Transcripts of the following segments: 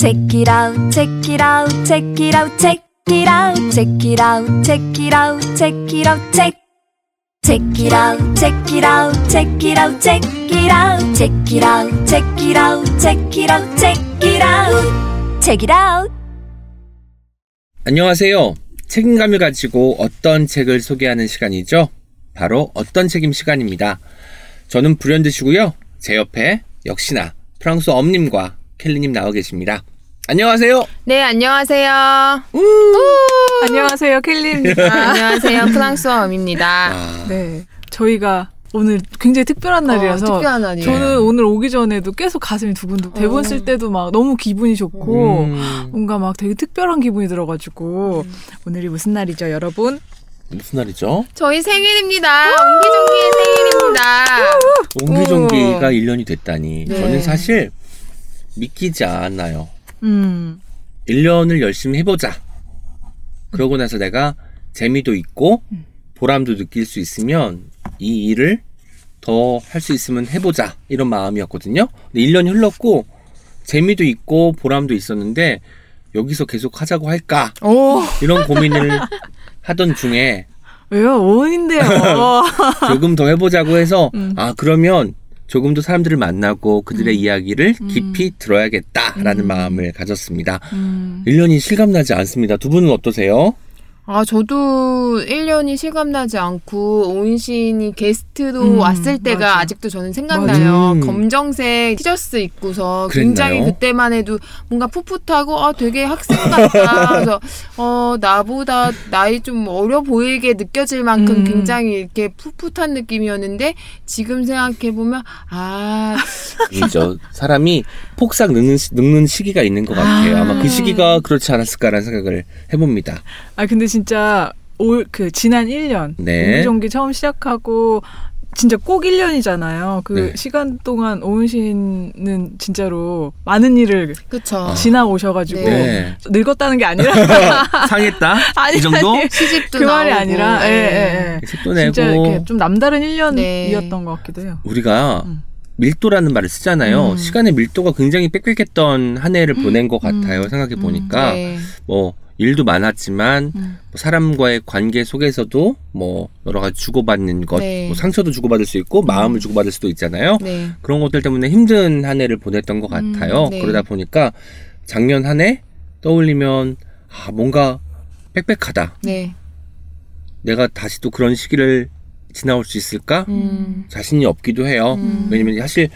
Check it out, check it out, check it out, check it out, check it out, check it out, check it out, check. Check it out, check it out, check it out, check it out, check it out, check it out, check it out, check it out, check it out. 안녕하세요. 책임감을 가지고 어떤 책을 소개하는 시간이죠. 바로 어떤 책임 시간입니다. 저는 불현듯이고요. 제 옆에 역시나 프랑스 엄님과 켈리님 나와 계십니다. 안녕하세요. 네, 안녕하세요. 안녕하세요, 켈리입니다. 아, 안녕하세요. 프랑스어 엄입니다. 아, 네. 저희가 오늘 굉장히 특별한 날이라서 어, 특별한 날이에요. 저는 오늘 오기 전에도 계속 가슴이 두근두근 대본 쓸 때도 막 너무 기분이 좋고 음, 뭔가 막 되게 특별한 기분이 들어가지고 오늘이 무슨 날이죠, 여러분? 무슨 날이죠? 저희 생일입니다. 옹기종기의 생일입니다. 옹기종기가 1년이 됐다니. 네. 저는 사실 믿기지 않아요. 음. 1년을 열심히 해보자. 그러고 나서 내가 재미도 있고 보람도 느낄 수 있으면 이 일을 더 할 수 있으면 해보자. 이런 마음이었거든요. 근데 1년이 흘렀고 재미도 있고 보람도 있었는데 여기서 계속 하자고 할까? 오, 이런 고민을 하던 중에 왜요? 오은인데요. 조금 더 해보자고 해서 음. 아 그러면 조금 더 사람들을 만나고 그들의 이야기를 깊이 들어야겠다라는 음. 마음을 가졌습니다. 음. 1년이 실감나지 않습니다. 두 분은 어떠세요? 아, 저도 1년이 실감나지 않고 오은신이 게스트로 음, 왔을 때가 맞아. 아직도 저는 생각나요. 맞아. 음. 검정색 티셔츠 입고서 그랬나요? 굉장히 그때만 해도 뭔가 풋풋하고 아 되게 학생 같다. 그래서 어 나보다 나이 좀 어려 보이게 느껴질 만큼 음. 굉장히 이렇게 풋풋한 느낌이었는데 지금 생각해 보면 아 이죠. 사람이 폭삭 늙는, 시- 늙는 시기가 있는 것 같아요. 아 마 그 시기가 그렇지 않았을까라는 생각을 해봅니다. 아 근데 진짜 올 그 지난 1년 네. 옹기종기 처음 시작하고 진짜 꼭 1년이잖아요. 그 네. 시간 동안 오은 씨는 진짜로 많은 일을 그쵸. 지나오셔가지고 네. 늙었다는 게 아니라 상했다? 아니, 이 정도? 아니. 시집도 그 말이 나오고. 아니라 예, 네. 예, 예. 책도 내고 진짜 이렇게 좀 남다른 1년이었던 네. 것 같기도 해요. 우리가 음. 밀도라는 말을 쓰잖아요. 음. 시간의 밀도가 굉장히 빽빽했던 한 해를 보낸 것 같아요. 생각해 보니까 네. 뭐 일도 많았지만 음. 뭐 사람과의 관계 속에서도 뭐 여러 가지 주고받는 것, 네. 뭐 상처도 주고받을 수 있고 마음을 주고받을 수도 있잖아요. 네. 그런 것들 때문에 힘든 한 해를 보냈던 것 같아요. 네. 그러다 보니까 작년 한 해 떠올리면 아 뭔가 빽빽하다. 네. 내가 다시 또 그런 시기를 지나올 수 있을까? 음. 자신이 없기도 해요. 음. 왜냐면 사실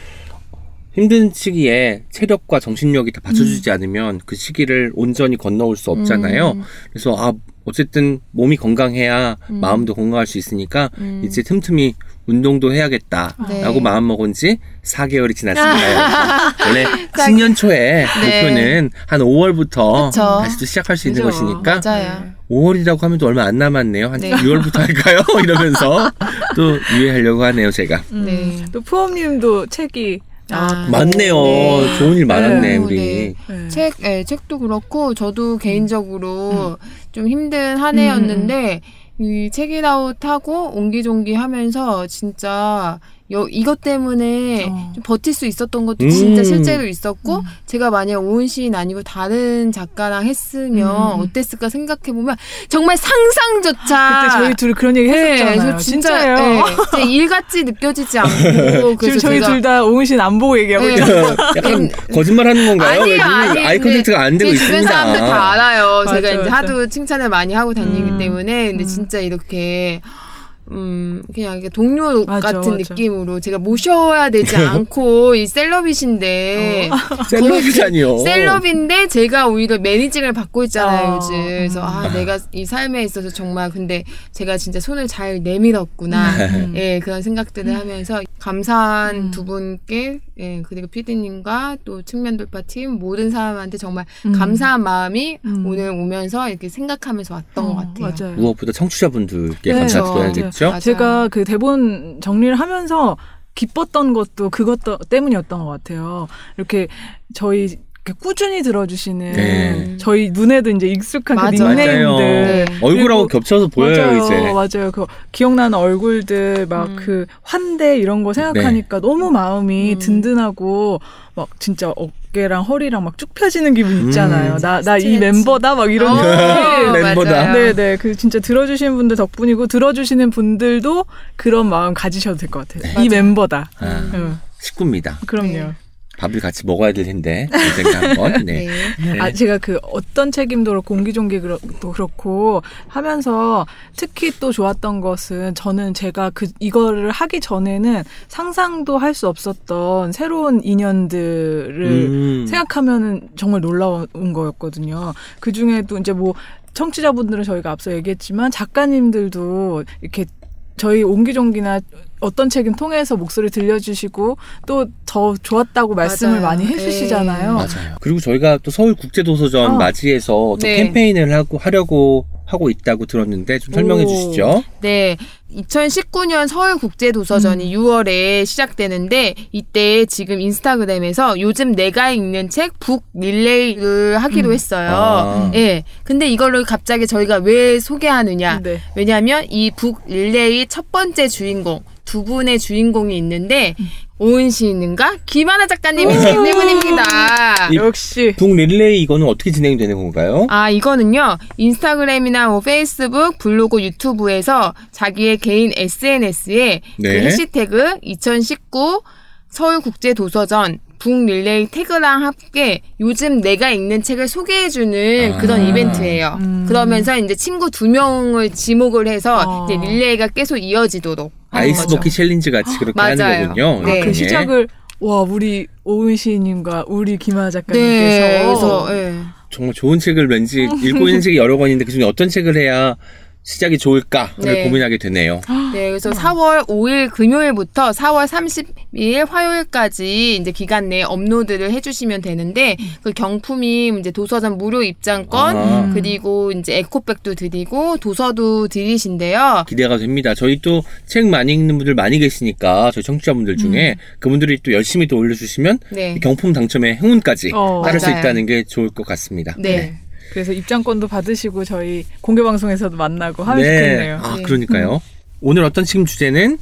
힘든 시기에 체력과 정신력이 다 받쳐주지 않으면 그 시기를 온전히 건너올 수 없잖아요. 음. 그래서 아 어쨌든 몸이 건강해야 음. 마음도 건강할 수 있으니까 음. 이제 틈틈이 운동도 해야겠다라고 네. 마음 먹은 지 4개월이 지났습니다. 원래 신년 초에 네. 목표는 한 5월부터 그쵸. 다시 또 시작할 수 있는. 것이니까 맞아요. 5월이라고 하면 또 얼마 안 남았네요. 한 네. 6월부터 할까요? 이러면서 또 유예하려고 하네요, 제가. 음. 네. 또 푸엄님도 책이 아, 많네요. 네. 좋은 일 많았네, 네. 우리. 네. 네. 책, 예, 책도 그렇고 저도 개인적으로 좀 힘든 한 해였는데 이 책이라웃 하고 옹기종기 하면서 진짜 여, 이것 때문에 어. 좀 버틸 수 있었던 것도 음. 진짜 실제로 있었고 음. 제가 만약 오은 시인 아니고 다른 작가랑 했으면 음. 어땠을까 생각해 보면 정말 상상조차 그때 저희 둘이 그런 얘기 네, 했었잖아요. 저 진짜 진짜예요. 네, 일같이 느껴지지 않고 지금 그래서 저희 둘 다 오은 씨는 안 보고 얘기하고 네. 있어요. 약간 거짓말 하는 건가요? 아니에요, 왜냐면 아니, eye contact가 안 되고 제 주변 있습니다. 사람들 다 알아요. 맞아, 제가 이제 맞아. 하도 칭찬을 많이 하고 다니기 음. 때문에 근데 음. 진짜 이렇게 음 그냥 이렇게 동료 맞아, 같은 맞아. 느낌으로 제가 모셔야 되지 않고 이 celeb이신데 celeb이라니요. celeb인데 제가 오히려 managing을 받고 있잖아요 어, 요즘 그래서 음. 아 내가 이 삶에 있어서 정말 근데 제가 진짜 손을 잘 내밀었구나 음. 예 그런 생각들을 하면서 감사한 음. 두 분께 예 그리고 피디님과 또 측면 돌파 팀 모든 사람한테 정말 음. 감사한 마음이 음. 오늘 오면서 이렇게 생각하면서 왔던 것 어, 같아요. 맞아요. 무엇보다 청취자분들께 네, 감사드려야겠죠. 맞아요. 제가 그 대본 정리를 하면서 기뻤던 것도 그것 때문이었던 것 같아요. 이렇게 저희 꾸준히 들어주시는 네. 저희 눈에도 이제 익숙한 그 맞아요. 닉네임들 네. 얼굴하고 그리고- 겹쳐서 보여요 맞아요, 이제. 맞아요. 그 기억나는 얼굴들 막 음. 그 환대 이런 거 생각하니까 너무 마음이 음. 든든하고 막 진짜 어, 어깨랑 허리랑 막 쭉 펴지는 기분 있잖아요. 음. 나나 이. 멤버다 막 이런 어, 느낌. 멤버다. 네네. 그 진짜 들어주시는 분들 덕분이고 들어주시는 분들도 그런 마음 가지셔도 될 것 같아요. 이 멤버다. 아, 응, 식구입니다. 그럼요. 네. 밥을 같이 먹어야 될 텐데 언젠가 한번. 네. 네. 네. 아, 제가 그 어떤 책임도 그렇고 옹기종기도 그렇고 하면서 특히 또 좋았던 것은 저는 제가 그 이거를 하기 전에는 상상도 할 수 없었던 새로운 인연들을 음. 생각하면은 정말 놀라운 거였거든요. 그 중에도 이제 뭐 청취자분들은 저희가 앞서 얘기했지만 작가님들도 이렇게 저희 옹기종기나 어떤 책임 통해서 목소리 들려주시고 또 더 좋았다고 말씀을 맞아요. 많이 해주시잖아요. 맞아요. 그리고 저희가 또 서울 국제도서전 어. 맞이해서 또 네. 캠페인을 하고 하려고 하고 있다고 들었는데 좀 설명해 오. 주시죠. 네. 2019년 서울국제도서전이 음. 6월에 시작되는데 이때 지금 인스타그램에서 요즘 내가 읽는 책 북 릴레이를 하기로 음. 했어요. 아. 예. 근데 이걸로 갑자기 저희가 왜 소개하느냐? 네. 왜냐하면 이 북 릴레이 첫 번째 주인공 두 분의 주인공이 있는데 음. 오은 시인님과 김하나 작가님이시기 때문입니다. 이- 역시 북 릴레이 이거는 어떻게 진행되는 건가요? 아, 이거는요, 인스타그램이나 뭐 페이스북, 블로그, 유튜브에서 자기의 개인 SNS에 네. 그 해시태그 2019 서울국제도서전 북릴레이 태그랑 함께 요즘 내가 읽는 책을 소개해주는 아. 그런 이벤트예요. 음. 그러면서 이제 친구 두 명을 지목을 해서 어. 이제 릴레이가 계속 이어지도록 ice. bucket challenge 같이 그렇게 맞아요. 하는 거군요. 네. 그 네. 시작을 와 우리 오은 시인님과 우리 김하 네, 작가님께서 그래서 예. 정말 좋은 책을 왠지 읽고 있는 책이 여러 권인데 그중에 어떤 책을 해야 시작이 좋을까를 네. 고민하게 되네요. 네, 그래서 4월 5일 금요일부터 4월 30일 화요일까지 이제 기간 내에 업로드를 해주시면 되는데 그 경품이 이제 도서전 무료 입장권 아. 그리고 이제 에코백도 드리고 도서도 드리신데요. 기대가 됩니다. 저희 또 책 많이 읽는 분들 많이 계시니까 저희 청취자분들 중에 그분들이 또 열심히 또 올려주시면 네. 경품 당첨의 행운까지 어. 따를 수 맞아요. 있다는 게 좋을 것 같습니다. 네. 그래서 입장권도 받으시고 저희 공개 방송에서도 만나고 하면 좋겠네요. 아, 네. 그러니까요. 오늘 어떤 책임 주제는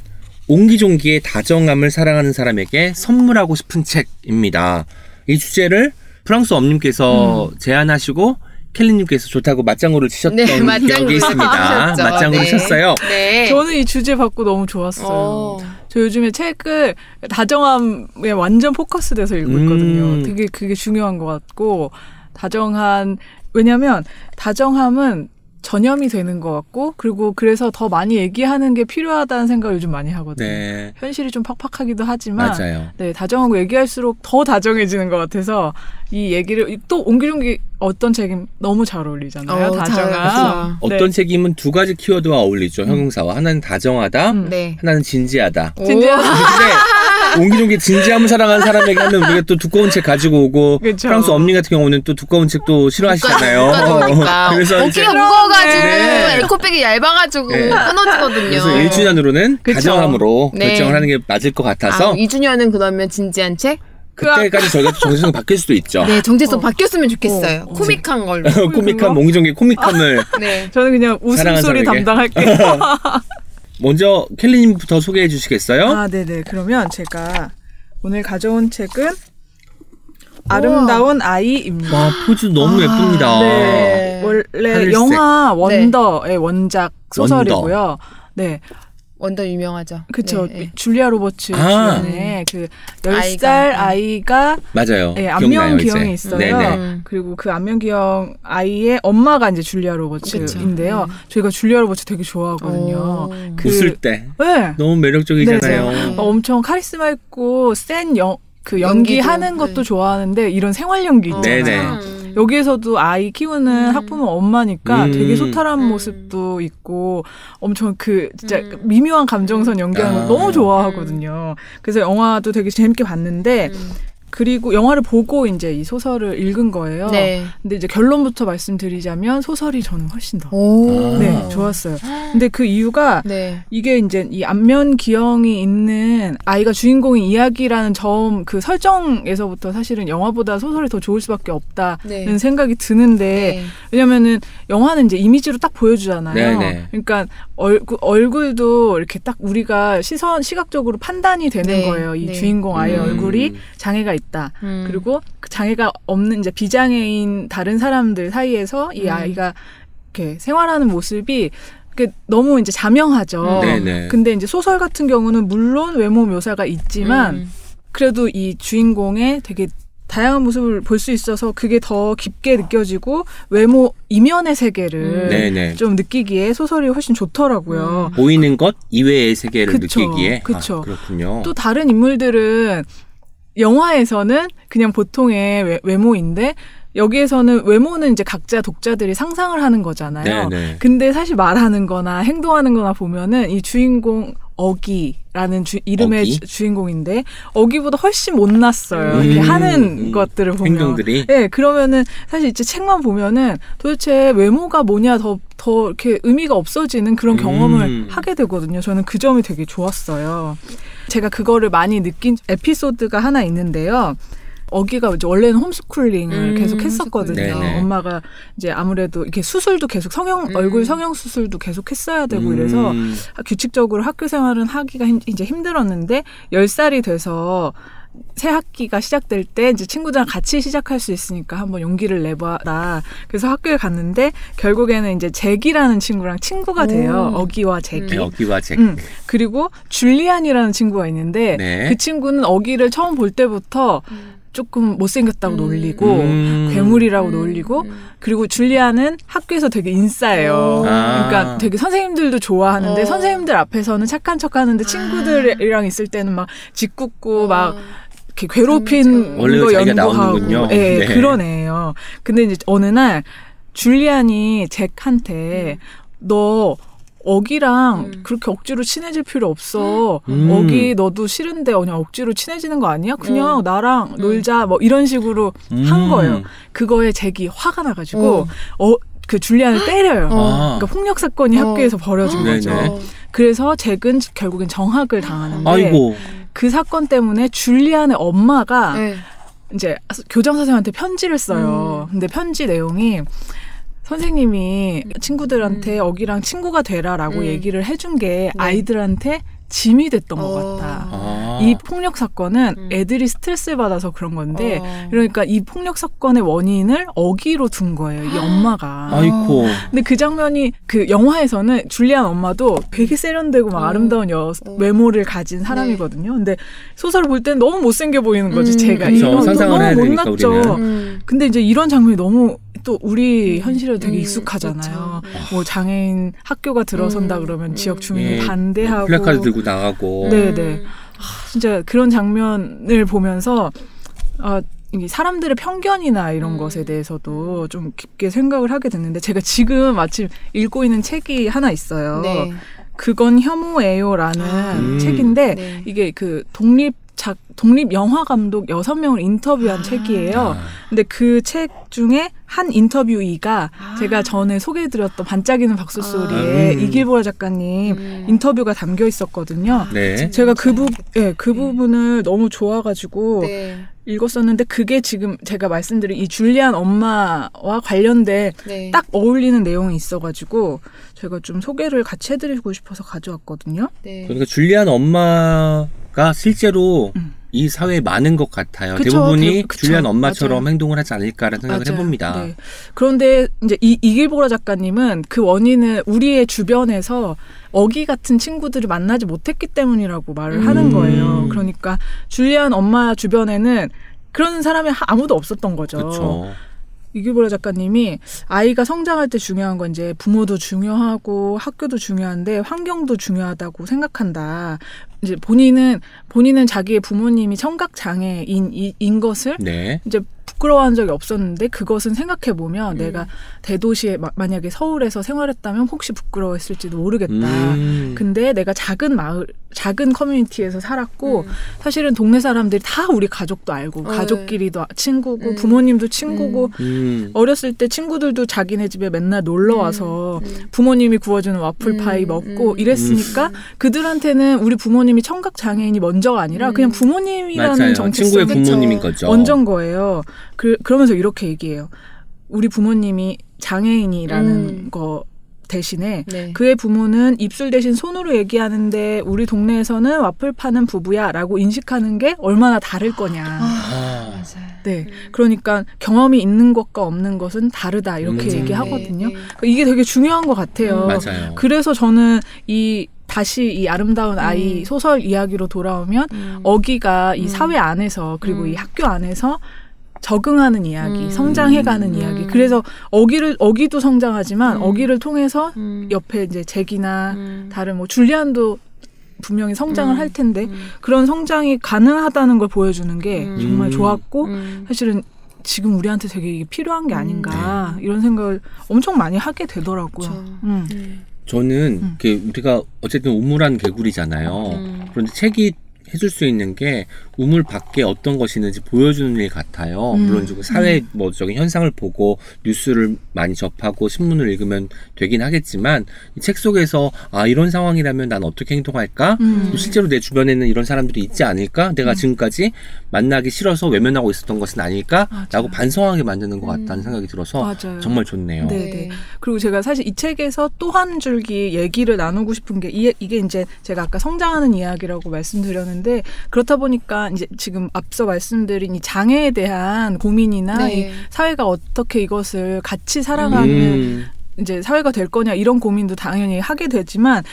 옹기종기의 다정함을 사랑하는 사람에게 선물하고 싶은 책입니다. 이 주제를 프랑스 엄님께서 제안하시고 켈리님께서 좋다고 맞장구를 치셨던 네, 맞장구를 기억이 있습니다. 치셨죠. 맞장구를 네. 쳤어요. 네. 저는 이 주제 받고 너무 좋았어요. 어. 저 요즘에 책을 다정함에 완전 포커스돼서 읽고 있거든요. 음. 되게 그게 중요한 것 같고 다정한 왜냐하면 다정함은 전염이 되는 것 같고 그리고 그래서 더 많이 얘기하는 게 필요하다는 생각을 요즘 많이 하거든요. 네. 현실이 좀 팍팍하기도 하지만 맞아요. 네, 다정하고 얘기할수록 더 다정해지는 것 같아서 이 얘기를 또 옹기종기 어떤 책임 너무 잘 어울리잖아요. 어, 잘 다정함. 어울리죠. 어떤 책임은 두 가지 키워드와 어울리죠. 형용사와 하나는 다정하다, 음. 네. 하나는 진지하다. 오. 진지하다. 옹기종기 진지함을 사랑하는 사람에게 하면 우리가 또 두꺼운 책 가지고 오고 그쵸. 프랑스 엄니 같은 경우는 또 두꺼운 책도 싫어하시잖아요. 그러니까 그래서 어깨가 이제 무거워가지고 네. 에코백이 얇아가지고 네. 끊어지거든요. 그래서 1주년으로는 그쵸. 다정함으로 네. 결정을 하는 게 맞을 것 같아서 아, 2주년은 그러면 진지한 책? 그때까지 저희가 또 정신이 바뀔 수도 있죠. 네, 정체성 어. 바뀌었으면 좋겠어요. 어, 어. 코믹한 걸로. 코믹한 옹기종기 코믹함을 네. 저는 그냥 웃음소리 담당할게요. 먼저 켈리님부터 소개해 주시겠어요? 아, 네네. 그러면 제가 오늘 가져온 책은 아름다운 아이입니다. 와 포즈 너무 예쁩니다. 네. 원래 하늘색. 영화 원더의 원작 소설이고요. 네. 원더 유명하죠. 그쵸. 네, 네. 줄리아 로버츠 아. 주연의 그 아이가, 10살 음. 아이가 맞아요. 네, 기억나요, 안면. 기형이 있어요. 네네. 음. 그리고 그 안면 기형 아이의 엄마가 이제 줄리아 로버츠인데요. 그쵸. 저희가 줄리아 로버츠 되게 좋아하거든요. 오. 그- 웃을 때 네. 너무 매력적이잖아요. 네. 어, 엄청 카리스마 있고 센 영, 그 연기도, 연기하는 것도 네. 좋아하는데 이런 생활 연기 어. 있잖아요. 네네. 음. 여기에서도 아이 키우는 음. 학부모 엄마니까 음. 되게 소탈한 음. 모습도 있고 엄청 그 진짜 음. 미묘한 감정선 연기하는 아. 거 너무 좋아하거든요. 그래서 영화도 되게 재밌게 봤는데 음. 그리고 영화를 보고 이제 이 소설을 읽은 거예요. 네. 근데 이제 결론부터 말씀드리자면 소설이 저는 훨씬 더 오. 네, 좋았어요. 근데 그 이유가 네. 이게 이제 이 안면 기형이 있는 아이가 주인공의 이야기라는 점 그 설정에서부터 사실은 영화보다 소설이 더 좋을 수밖에 없다는 네. 생각이 드는데 네. 왜냐면은 영화는 이제 이미지로 딱 보여주잖아요. 네네. 그러니까 얼굴, 얼굴도 이렇게 딱 우리가 시선 시각적으로 판단이 되는 네, 거예요. 이 네. 주인공 아이의 음. 얼굴이 장애가 있 다. 음. 그리고 그 장애가 없는 이제 비장애인 다른 사람들 사이에서 이 음. 아이가 이렇게 생활하는 모습이 그 너무 이제 자명하죠. 음. 네네. 근데 이제 소설 같은 경우는 물론 외모 묘사가 있지만 음. 그래도 이 주인공의 되게 다양한 모습을 볼 수 있어서 그게 더 깊게 느껴지고 외모 이면의 세계를 음. 네네. 좀 느끼기에 소설이 훨씬 좋더라고요. 보이는 것 이외의 세계를 그쵸, 느끼기에 그쵸. 아, 그렇군요. 또 다른 인물들은 영화에서는 그냥 보통의 외, 외모인데 여기에서는 외모는 이제 각자 독자들이 상상을 하는 거잖아요. 네네. 근데 사실 말하는 거나 행동하는 거나 보면은 이 주인공 어기라는 주, 이름의 어기? 주, 주인공인데 어기보다 훨씬 못났어요. 음, 이렇게 하는 음. 것들을 보면. 행동들이 네, 그러면은 사실 이제 책만 보면은 도대체 외모가 뭐냐 더, 더 이렇게 의미가 없어지는 그런 경험을 음. 하게 되거든요. 저는 그 점이 되게 좋았어요. 제가 그거를 많이 느낀 에피소드가 하나 있는데요. 어기가 이제 원래는 홈스쿨링을 음, 계속 했었거든요. 홈스쿨링. 네네. 엄마가 이제 아무래도 이렇게 수술도 계속 성형 음. 얼굴 성형 수술도 계속 했어야 되고 이래서 음, 규칙적으로 학교 생활은 하기가 힘- 이제 힘들었는데 10살이 돼서 새 학기가 시작될 때 이제 친구들이랑 같이 시작할 수 있으니까 한번 용기를 내봐라. 그래서 학교에 갔는데 결국에는 이제 잭이라는 친구랑 친구가 돼요. 오. 어기와 잭이. 네, 어기와 잭. 음. 그리고 줄리안이라는 친구가 있는데 네. 그 친구는 어기를 처음 볼 때부터 조금 못생겼다고 음. 놀리고 음. 괴물이라고 음, 놀리고 음. 그리고 줄리안은 학교에서 되게 인싸예요. 오. 아. 그러니까 되게 선생님들도 좋아하는데 어. 선생님들 앞에서는 착한 척하는데 친구들이랑 있을 때는 막 짓궂고 막 이렇게 괴롭힌 음, 거 연구하고. 예, 네. 그런 애예요. 근데 이제 어느 날 줄리안이 잭한테 너 어기랑 음. 그렇게 억지로 친해질 필요 없어. 음. 어기 너도 싫은데 그냥 억지로 친해지는 거 아니야? 그냥 음. 나랑 놀자 뭐 이런 식으로 한 음. 거예요. 그거에 잭이 화가 나가지고 어. 어. 그 줄리안을 때려요. 어. 아. 그러니까 폭력 사건이 어. 학교에서 벌어진 네네. 거죠. 그래서 잭은 결국엔 정학을 당하는데 아이고. 그 사건 때문에 줄리안의 엄마가 네. 이제 교장 선생님한테 편지를 써요. 음. 근데 편지 내용이 선생님이 친구들한테 어기랑 친구가 되라라고 음. 얘기를 해준 게 네. 아이들한테 짐이 됐던 것 어. 같다. 아. 이 폭력 사건은 음. 애들이 스트레스를 받아서 그런 건데 어. 그러니까 이 폭력 사건의 원인을 어기로 둔 거예요. 이 엄마가. 아이고. 근데 그 장면이 그 영화에서는 줄리안 엄마도 되게 세련되고 막 어. 아름다운 여, 어. 외모를 가진 사람이거든요. 근데 소설을 볼 때는 너무 못생겨 보이는 거지 음. 제가 그쵸. 해야 너무 되니까, 못났죠. 우리는. 음. 근데 이제 이런 장면이 너무 또 우리 현실에도 되게 음, 익숙하잖아요. 그쵸. 뭐 장애인 학교가 들어선다 음, 그러면 음. 지역 주민이 예. 반대하고 플래카드 들고 나가고. 네. 네네. 진짜 그런 장면을 보면서 아, 이 사람들의 편견이나 이런 음. 것에 대해서도 좀 깊게 생각을 하게 됐는데 제가 지금 마침 읽고 있는 책이 하나 있어요. 네. 그건 혐오예요라는 음. 책인데 네. 이게 그 독립 작 독립 영화 감독 여섯 명을 인터뷰한 아. 책이에요. 아. 근데 그 책 중에 한 인터뷰이가 아. 제가 전에 소개해드렸던 반짝이는 박수 소리에 아. 음. 이길보라 작가님 음. 인터뷰가 담겨 있었거든요. 네. 제가 그 부, 예, 그 네. 부분을 너무 좋아가지고 네. 읽었었는데 그게 지금 제가 말씀드린 이 줄리안 엄마와 관련된 네. 딱 어울리는 내용이 있어가지고 제가 좀 소개를 같이 해드리고 싶어서 가져왔거든요. 네. 그러니까 줄리안 엄마 가 실제로 음. 이 사회에 많은 것 같아요. 그쵸, 대부분이 대- 그쵸, 줄리안 엄마처럼 맞아요. 행동을 하지 않을까라는 생각을 맞아요. 해봅니다. 네. 그런데 이제 이, 이길보라 작가님은 그 원인은 우리의 주변에서 어기 같은 친구들을 만나지 못했기 때문이라고 말을 음. 하는 거예요. 그러니까 줄리안 엄마 주변에는 그런 사람이 하- 아무도 없었던 거죠. 그렇죠. 이규보라 작가님이 아이가 성장할 때 중요한 건 이제 부모도 중요하고 학교도 중요한데 환경도 중요하다고 생각한다. 이제 본인은 본인은 자기의 부모님이 청각 장애인 이- 인 것을 네. 이제 부끄러워한 적이 없었는데 그것은 생각해 보면 음. 내가 대도시에 마- 만약에 서울에서 생활했다면 혹시 부끄러워했을지도 모르겠다. 음. 근데 내가 작은 마을, 작은 커뮤니티에서 살았고 음. 사실은 동네 사람들이 다 우리 가족도 알고 어, 가족끼리도 친구고 음. 부모님도 친구고 음. 어렸을 때 친구들도 자기네 집에 맨날 놀러 와서 음. 부모님이 구워주는 와플 파이 음, 먹고 음. 이랬으니까 그들한테는 우리 부모님이 청각 장애인이 먼저가 아니라 음. 그냥 부모님이라는. 정체성이 친구의. 부모님인 거죠. 먼저인 거예요. 그, 그러면서 이렇게 얘기해요. 우리 부모님이 장애인이라는 음. 거 대신에 네. 그의 부모는 입술 대신 손으로 얘기하는데 우리 동네에서는 와플 파는 부부야라고 인식하는 게 얼마나 다를 거냐. 아, 맞아요. 네. 그러니까 경험이 있는 것과 없는 것은 다르다 이렇게 음. 얘기하거든요. 네, 네. 그러니까 이게 되게 중요한 것 같아요. 맞아요. 그래서 저는 이 다시 이 아름다운 아이 음. 소설 이야기로 돌아오면 음. 어기가 이 음. 사회 안에서 그리고 음. 이 학교 안에서 적응하는 이야기, 음. 성장해가는 음. 이야기. 그래서 어기를 어기도 성장하지만 음. 어기를 통해서 음. 옆에 이제 잭이나 음. 다른 뭐 줄리안도 분명히 성장을 음. 할 텐데 음. 그런 성장이 가능하다는 걸 보여주는 게 음. 정말 좋았고 음. 사실은 지금 우리한테 되게 이게 필요한 게 음. 아닌가 이런 생각을 엄청 많이 하게 되더라고요. 음. 네. 저는 음. 그 우리가 어쨌든 우물한 개구리잖아요. 음. 그런데 책이 해줄 수 있는 게 우물 밖에 어떤 것이 있는지 보여주는 일 같아요. 음. 물론 그 사회 뭐적인 현상을 보고 뉴스를 많이 접하고 신문을 읽으면 되긴 하겠지만 이책 속에서 아 이런 상황이라면 난 어떻게 행동할까? 음. 또 실제로 내 주변에는 이런 사람들이 있지 않을까? 내가 음. 지금까지 만나기 싫어서 외면하고 있었던 것은 아닐까? 맞아요. 라고 반성하게 만드는 것 같다는 음. 생각이 들어서 맞아요. 정말 좋네요. 네. 네. 그리고 제가 사실 이 책에서 또 한 줄기 얘기를 나누고 싶은 게 이, 이게 이제 제가 아까 성장하는 이야기라고 말씀드렸는데 그렇다 보니까 이제 지금 앞서 말씀드린 이 장애에 대한 고민이나 이 네. 사회가 어떻게 이것을 같이 살아가는 음. 이제 사회가 될 거냐 이런 고민도 당연히 하게 되지만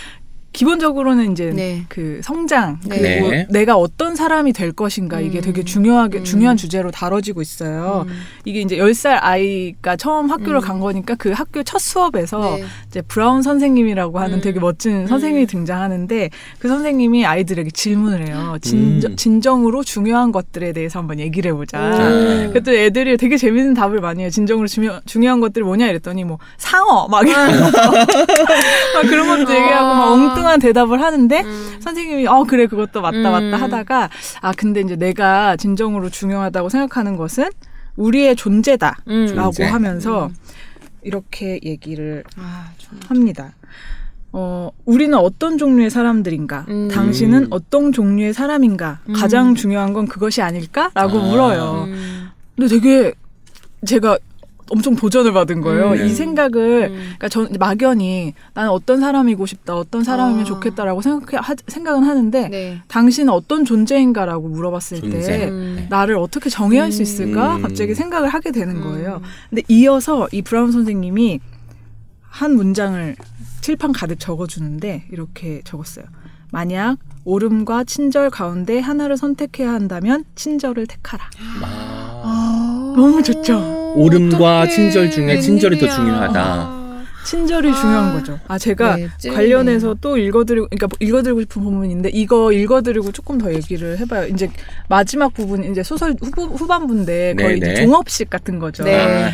기본적으로는 이제 네. 그 성장 네. 그리고 네. 내가 어떤 사람이 될 것인가 이게 음. 되게 중요하게 음. 중요한 주제로 다뤄지고 있어요. 음. 이게 이제 10살 아이가 처음 학교를 음. 간 거니까 그 학교 첫 수업에서 네. 이제 브라운 선생님이라고 하는 음. 되게 멋진 선생님이 등장하는데 그 선생님이 아이들에게 질문을 해요. 진, 음. 진정으로 중요한 것들에 대해서 한번 얘기를 해보자. 오. 그때 애들이 되게 재밌는 답을 많이 해요. 진정으로 중요, 중요한 것들이 뭐냐 이랬더니 뭐 상어 막 이러면서 막 그런 것도 얘기하고 막 엉뚱 한 대답을 하는데 음. 선생님이 어 그래 그것도 맞다 음. 맞다 하다가 아 근데 이제 내가 진정으로 중요하다고 생각하는 것은 우리의 존재다라고 음. 존재. 하면서 음. 이렇게 얘기를 아, 좀. 합니다. 어, 우리는 어떤 종류의 사람들인가? 음. 당신은 어떤 종류의 사람인가? 음. 가장 중요한 건 그것이 아닐까?라고 아. 물어요. 음. 근데 되게 제가 엄청 도전을 받은 거예요. 음. 이 생각을 음. 그러니까 전 막연히 나는 어떤 사람이고 싶다, 어떤 사람이면 아. 좋겠다라고 생각 하, 생각은 하는데 네. 당신은 어떤 존재인가라고 물어봤을 존재. 때 음. 나를 어떻게 정의할 수 있을까? 음. 갑자기 생각을 하게 되는 거예요. 음. 근데 이어서 이 브라운 선생님이 한 문장을 칠판 가득 적어주는데 이렇게 적었어요. 만약 오름과 친절 가운데 하나를 선택해야 한다면 친절을 택하라. 아. 아. 너무 좋죠? 오름과. 친절 중에 친절이 더. 중요하다. 친절이 아. 중요한 거죠. 아 제가 네. 관련해서 또 읽어드리고, 그러니까 읽어드리고 싶은 부분인데 이거 읽어드리고 조금 더 얘기를 해봐요. 이제 마지막 부분 이제 소설 후반부인데 거의 네 네. 이제 종업식 같은 거죠. 네. 아,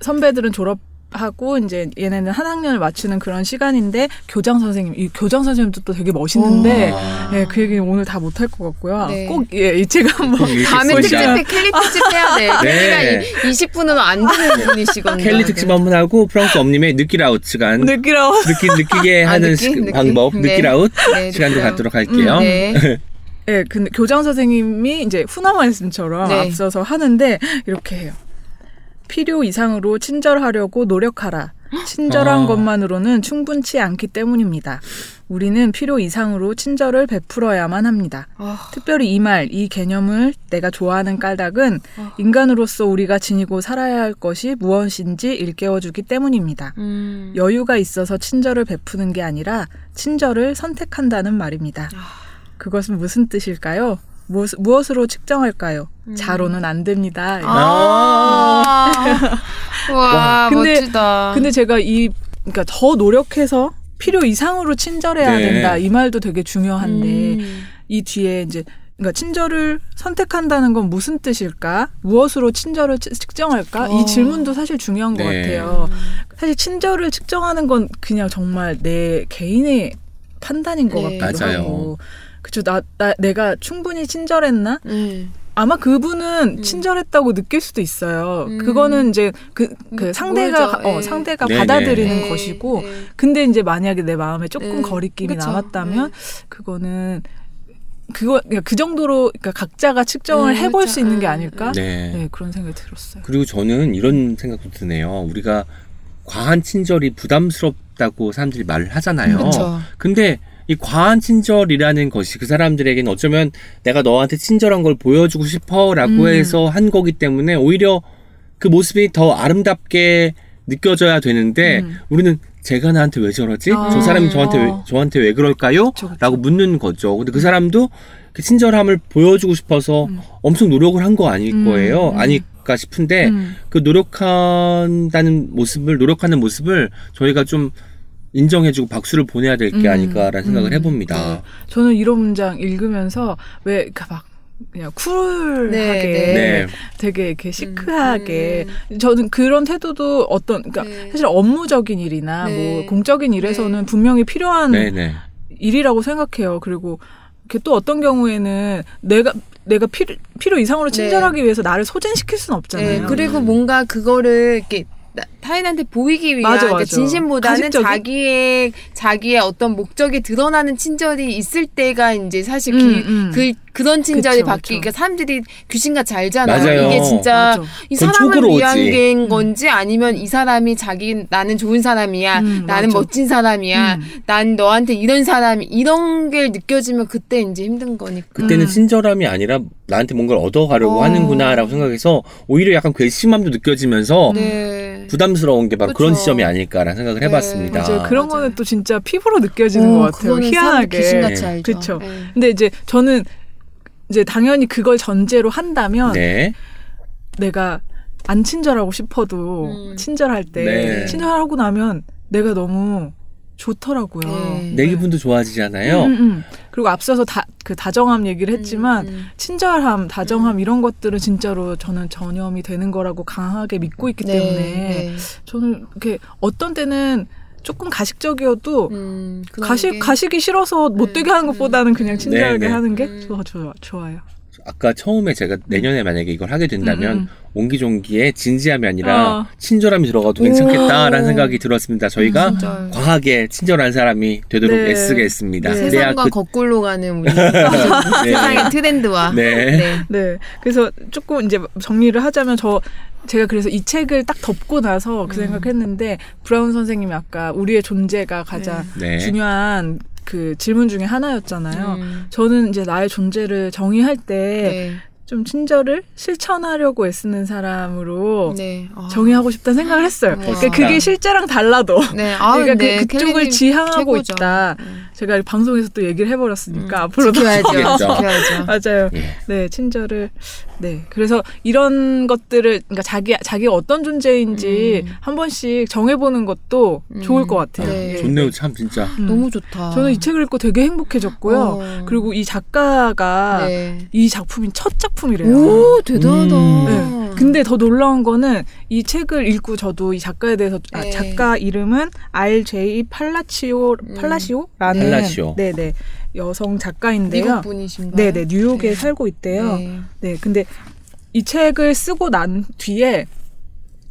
선배들은 졸업 하고 이제 얘네는 한 학년을 맞추는 그런 시간인데 교장 선생님, 이 교장 선생님도 또 되게 멋있는데. 아. 예, 그 얘기는 오늘 다 못할 것 같고요. 네. 꼭, 예, 이책 한번. 꼭 다음에 읽겠습니다. 특집에 켈리 특집 해야 돼. 네. 켈리가 20분은 안 되는 분이시거든요. 켈리 특집 한번 하고 프랑스 엄님의 느끼라웃 시간 느끼라고. 느끼 느끼게 아, 하는 느끼? 시- 느끼? 방법 네. 느끼라웃 네, 시간도 느끼라웃. 갖도록 할게요. 네. 예, 근데 교장 선생님이 이제 훈화 말씀처럼 네. 앞서서 하는데 이렇게 해요. 필요 이상으로 친절하려고 노력하라. 친절한 아. 것만으로는 충분치 않기 때문입니다. 우리는 필요 이상으로 친절을 베풀어야만 합니다. 아, 특별히 이 말, 이 개념을 내가 좋아하는 까닭은 아. 인간으로서 우리가 지니고 살아야 할 것이 무엇인지 일깨워주기 때문입니다. 음. 여유가 있어서 친절을 베푸는 게 아니라 친절을 선택한다는 말입니다. 아. 그것은 무슨 뜻일까요? 무엇, 무엇으로 측정할까요? 음. 자로는 안 됩니다. 아. 와, 근데- 멋지다. 근데 제가 이 그러니까 더 노력해서 필요 이상으로 친절해야 네. 된다 이 말도 되게 중요한데 음. 이 뒤에 이제 그러니까 친절을 선택한다는 건 무슨 뜻일까? 무엇으로 친절을 측- 측정할까? 어. 이 질문도 사실 중요한 것 네. 같아요. 사실 친절을 측정하는 건 그냥 정말 내 개인의 판단인 것 네. 같기도 맞아요. 하고. 그쵸, 나, 나, 내가 충분히 친절했나? 네. 아마 그분은 음. 친절했다고 느낄 수도 있어요. 음. 그거는 이제 그, 그 음, 상대가, 모르죠. 어, 예. 상대가 네네. 받아들이는 네, 것이고, 네. 근데 이제 만약에 내 마음에 조금 네. 거리낌이 그쵸. 남았다면, 그거는, 그거, 그러니까 그 정도로, 그러니까 각자가 측정을 네, 해볼 그쵸. 수 있는 게 음, 아닐까? 네. 네, 그런 생각이 들었어요. 그리고 저는 이런 생각도 드네요. 우리가 과한 친절이 부담스럽다고 사람들이 말을 하잖아요. 그쵸. 근데 이 과한 친절이라는 것이 그 사람들에게는 어쩌면 내가 너한테 친절한 걸 보여주고 싶어라고 음. 해서 한 거기 때문에 오히려 그 모습이 더 아름답게 느껴져야 되는데 음. 우리는 제가 나한테 왜 저러지? 아. 저 사람이 저한테 왜, 저한테 왜 그럴까요? 그쵸, 그쵸. 라고 묻는 거죠. 근데 그 사람도 그 친절함을 보여주고 싶어서 음. 엄청 노력을 한 거 아닐 음, 거예요. 음. 아닐까 싶은데 음. 그 노력한다는 모습을 노력하는 모습을 저희가 좀 인정해주고 박수를 보내야 될게 음, 아닐까라는 생각을 음, 해봅니다. 저는 이런 문장 읽으면서 왜막 그냥 쿨하게 네, 네. 되게 이렇게 시크하게 음. 저는 그런 태도도 어떤 그러니까 네. 사실 업무적인 일이나 네. 뭐 공적인 일에서는 네. 분명히 필요한 네네. 일이라고 생각해요. 그리고 이렇게 또 어떤 경우에는 내가 내가 필요, 필요 이상으로 친절하기 위해서 나를 소진시킬 수는 없잖아요. 네, 그리고 뭔가 그거를 이렇게 나- 타인한테 보이기 위한 맞아, 그러니까 맞아. 진심보다는 가식적인? 자기의 자기의 어떤 목적이 드러나는 친절이 있을 때가 이제 사실 음, 그, 음. 그 그런 친절이 바뀌니까. 사람들이 귀신같이 알잖아요. 맞아요. 이게 진짜 맞아. 이 사람을 위한 오지. 게 음. 건지 아니면 이 사람이 자기 나는 좋은 사람이야, 음, 나는 맞아. 멋진 사람이야, 음. 난 너한테 이런 사람이 이런 게 느껴지면 그때 이제 힘든 거니까. 그때는 음. 친절함이 아니라 나한테 뭔가를 얻어가려고 어. 하는구나라고 생각해서 오히려 약간 괘씸함도 느껴지면서 네. 부담스러운 게 바로 그런 그쵸. 지점이 아닐까라는 생각을 네, 해봤습니다. 맞아요. 그런 맞아요. 거는 또 진짜 피부로 느껴지는 어, 것 같아요. 희한하게. 귀신같이 알죠. 그쵸. 네. 근데 이제 저는 이제 당연히 그걸 전제로 한다면 네. 내가 안 친절하고 싶어도 음. 친절할 때 네. 친절하고 나면 내가 너무 좋더라고요. 네. 내 기분도 좋아지잖아요. 음, 음, 음. 그리고 앞서서 다, 그 다정함 얘기를 했지만 음, 음. 친절함, 다정함 이런 것들은 진짜로 저는 전염이 되는 거라고 강하게 믿고 있기 네, 때문에 네. 저는 이렇게 어떤 때는 조금 가식적이어도 음, 가식 게- 가식이 싫어서 못 되게 하는 음, 것보다는 그냥 음. 친절하게 네, 네. 하는 게 음. 더 좋아, 좋아요. 아까 처음에 제가 내년에 만약에 이걸 하게 된다면 음, 음. 옹기종기에 진지함이 아니라 어. 친절함이 들어가도 오. 괜찮겠다라는 생각이 들었습니다. 저희가 진짜 과하게 친절한 사람이 되도록 네. 애쓰겠습니다. 네. 세상과 그 거꾸로 가는 우리 세상의 트렌드와 네. 네. 네. 그래서 조금 이제 정리를 하자면 저 제가 그래서 이 책을 딱 덮고 나서 그 음. 생각했는데 브라운 선생님이 아까 우리의 존재가 가장 네. 중요한 그 질문 중에 하나였잖아요. 음. 저는 이제 나의 존재를 정의할 때좀 네. 친절을 실천하려고 애쓰는 사람으로 네. 아. 정의하고 싶다는 생각을 했어요. 와. 그러니까 그게 실제랑 달라도 네. 아, 그러니까 네. 그, 그쪽을 켈리님 지향하고 최고죠. 있다. 음. 제가 방송에서 또 얘기를 해버렸으니까 음. 앞으로도 지켜야죠. 지켜야죠. 지켜야죠. 맞아요. 예. 네, 친절을 네. 그래서 이런 것들을 그러니까 자기 자기가 어떤 존재인지 음. 한 번씩 정해보는 것도 음. 좋을 것 같아요. 네. 예. 좋네요, 참 진짜. 음. 너무 좋다. 저는 이 책을 읽고 되게 행복해졌고요. 어. 그리고 이 작가가 네. 이 작품이 첫 작품이래요. 오 대단하다. 음. 네. 근데 더 놀라운 거는 이 책을 읽고 저도 이 작가에 대해서 아, 네. 작가 이름은 R.J. 팔라치오 음. 팔라시오라는 팔라시오. 네네 여성 작가인데요. 미국 분이신가요? 네네 뉴욕에 네. 살고 있대요. 네. 네, 근데 이 책을 쓰고 난 뒤에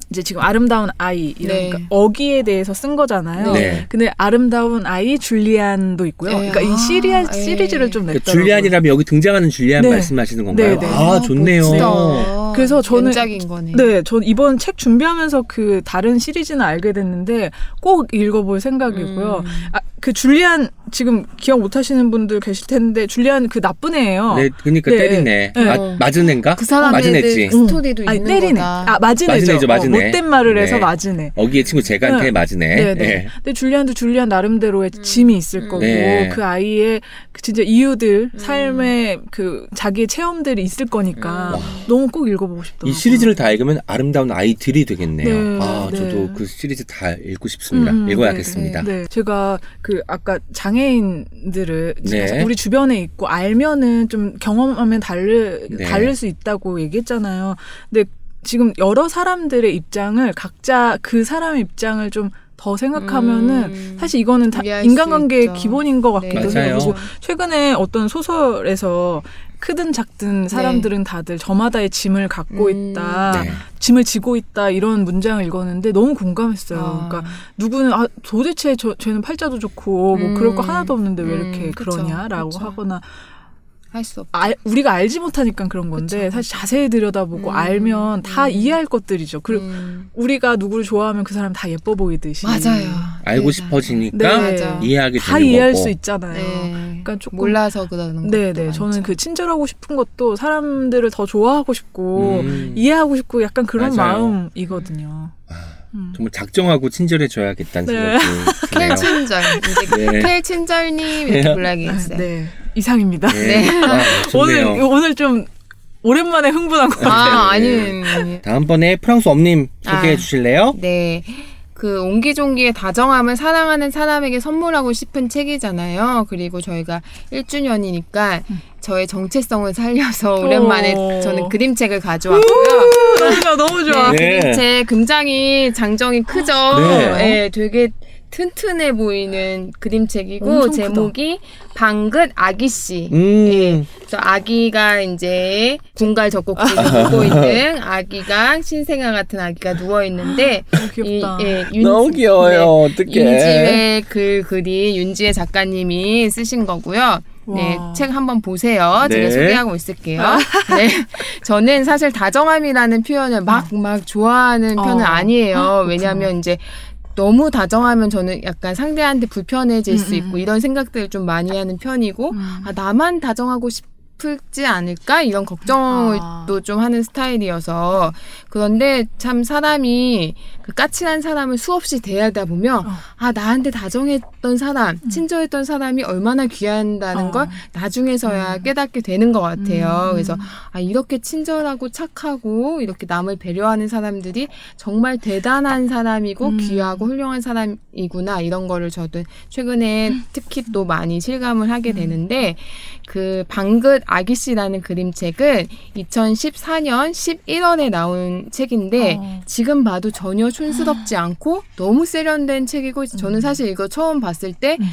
이제 지금 아름다운 아이 이런 네. 그러니까 어기에 대해서 쓴 거잖아요. 네. 근데 아름다운 아이 줄리안도 있고요. 네. 그러니까 이 아, 시리아 네. 시리즈를 좀그 냈더라고요. 줄리안이라면 여기 등장하는 줄리안 네. 말씀하시는 건가요? 네, 네. 아, 좋네요. 멋지다. 그래서 저는-. 네, 전 이번 책 준비하면서 그 다른 시리즈는 알게 됐는데 꼭 읽어볼 생각이고요. 음. 아, 그 줄리안 지금 기억 못 하시는 분들 계실 텐데 줄리안 그 나쁜 애예요. 네, 그러니까 네. 때리네. 네. 아, 맞은 애인가? 그 사람에 맞은 애지. 그 스토리도 아니 있는 때리네. 거다. 아 맞은 애죠. 맞은 애죠, 맞은 어, 애. 못된 말을 해서 네. 맞은 애. 어기의 친구 제가한테 네. 맞은 애. 네, 네. 예. 근데 줄리안도 줄리안 나름대로의 음. 짐이 있을 음. 거고 네. 그 아이의 그 진짜 이유들, 음. 삶의 그 자기의 체험들이 있을 거니까 음. 너무 꼭 읽어보고 싶더라고요. 이 시리즈를 다 읽으면 아름다운 아이들이 되겠네요. 네, 아, 네. 저도 그 시리즈 다 읽고 싶습니다. 음, 읽어야겠습니다. 네, 제가 그 아까 장애인들을 네. 우리 주변에 있고 알면은 좀 경험하면 다르 네. 다를 수 있다고 얘기했잖아요. 근데 지금 여러 사람들의 입장을 각자 그 사람의 입장을 좀 더 생각하면은 음. 사실 이거는 다 인간관계의 있죠. 기본인 것 같기도 네. 해요. 그리고 최근에 어떤 소설에서 크든 작든 사람들은 다들 저마다의 짐을 갖고 음. 있다. 네. 짐을 지고 있다 이런 문장을 읽었는데 너무 공감했어요. 아. 그러니까 누구는 아 도대체 저 쟤는 팔자도 좋고 뭐 음. 그럴 거 하나도 없는데 왜 음, 이렇게 그쵸, 그러냐라고 그쵸. 하거나 할 수 없. 알, 우리가 알지 못하니까 그런 건데 그쵸. 사실 자세히 들여다보고 음, 알면 다 음. 이해할 것들이죠. 그리고 음, 우리가 누구를 좋아하면 그 사람 다 예뻐 보이듯이 맞아요. 알고 네, 싶어지니까 네. 이해하게 다 되는 이해할 거고. 수 있잖아요. 네. 그러니까 조금 몰라서 그러는 거. 네네 저는 그 친절하고 싶은 것도 사람들을 더 좋아하고 싶고 음. 이해하고 싶고 약간 그런 맞아요. 마음이거든요. 음. 정말 작정하고 친절해줘야겠다는 네. 생각이 드네요. 켈 친절. 이제 네. 켈 친절님 이렇게 불러야겠어요. 네 이상입니다. 네. 아, 오늘. 오늘 좀 오랜만에 흥분한 것 같아요. 아 아니. 네. 다음번에 프랑스 엄님 소개해 아. 주실래요? 네. 그 옹기종기의 다정함을 사랑하는 사람에게 선물하고 싶은 책이잖아요. 그리고 저희가 1주년이니까 저의 정체성을 살려서 오랜만에 오. 저는 그림책을 가져왔고요. 너무 좋아 너무 좋아. 네. 그림책 굉장히 장정이 크죠. 네. 네, 되게 튼튼해 보이는 그림책이고 엄청 크다. 제목이 방긋 아기 씨. 음. 예. 그래서 아기가 이제 군갈 젖꼭지를 입고 있는 아기가 신생아 같은 아기가 누워 있는데 너무 귀엽다. 이, 예, 윤- 너무 귀여워요. 어떡해. 윤지의 글 글이 윤지의 작가님이 쓰신 거고요. 네, 와. 책 한번 보세요. 네. 제가 소개하고 있을게요. 네, 저는 사실 다정함이라는 표현을 막 막 좋아하는 어. 편은 아니에요. 왜냐하면 이제 너무 다정하면 저는 약간 상대한테 불편해질 수 음, 있고 음. 이런 생각들을 좀 많이 하는 편이고 음. 아 나만 다정하고 싶 을지 않을까 이런 걱정을 아. 또좀 하는 스타일이어서 그런데 참 사람이 그 까칠한 사람을 수없이 대하다 보면 어. 아 나한테 다정했던 사람 친절했던 사람이 얼마나 귀한다는 어. 걸 나중에서야 깨닫게 되는 것 같아요 음. 그래서 아 이렇게 친절하고 착하고 이렇게 남을 배려하는 사람들이 정말 대단한 사람이고 음. 귀하고 훌륭한 사람이구나 이런 거를 저도 최근에 특히 또 많이 실감을 하게 음. 되는데 그 방긋 아기씨라는 그림책은 2014년 11월에 나온 책인데 어. 지금 봐도 전혀 촌스럽지 않고 너무 세련된 책이고 저는 사실 이거 처음 봤을 때 음.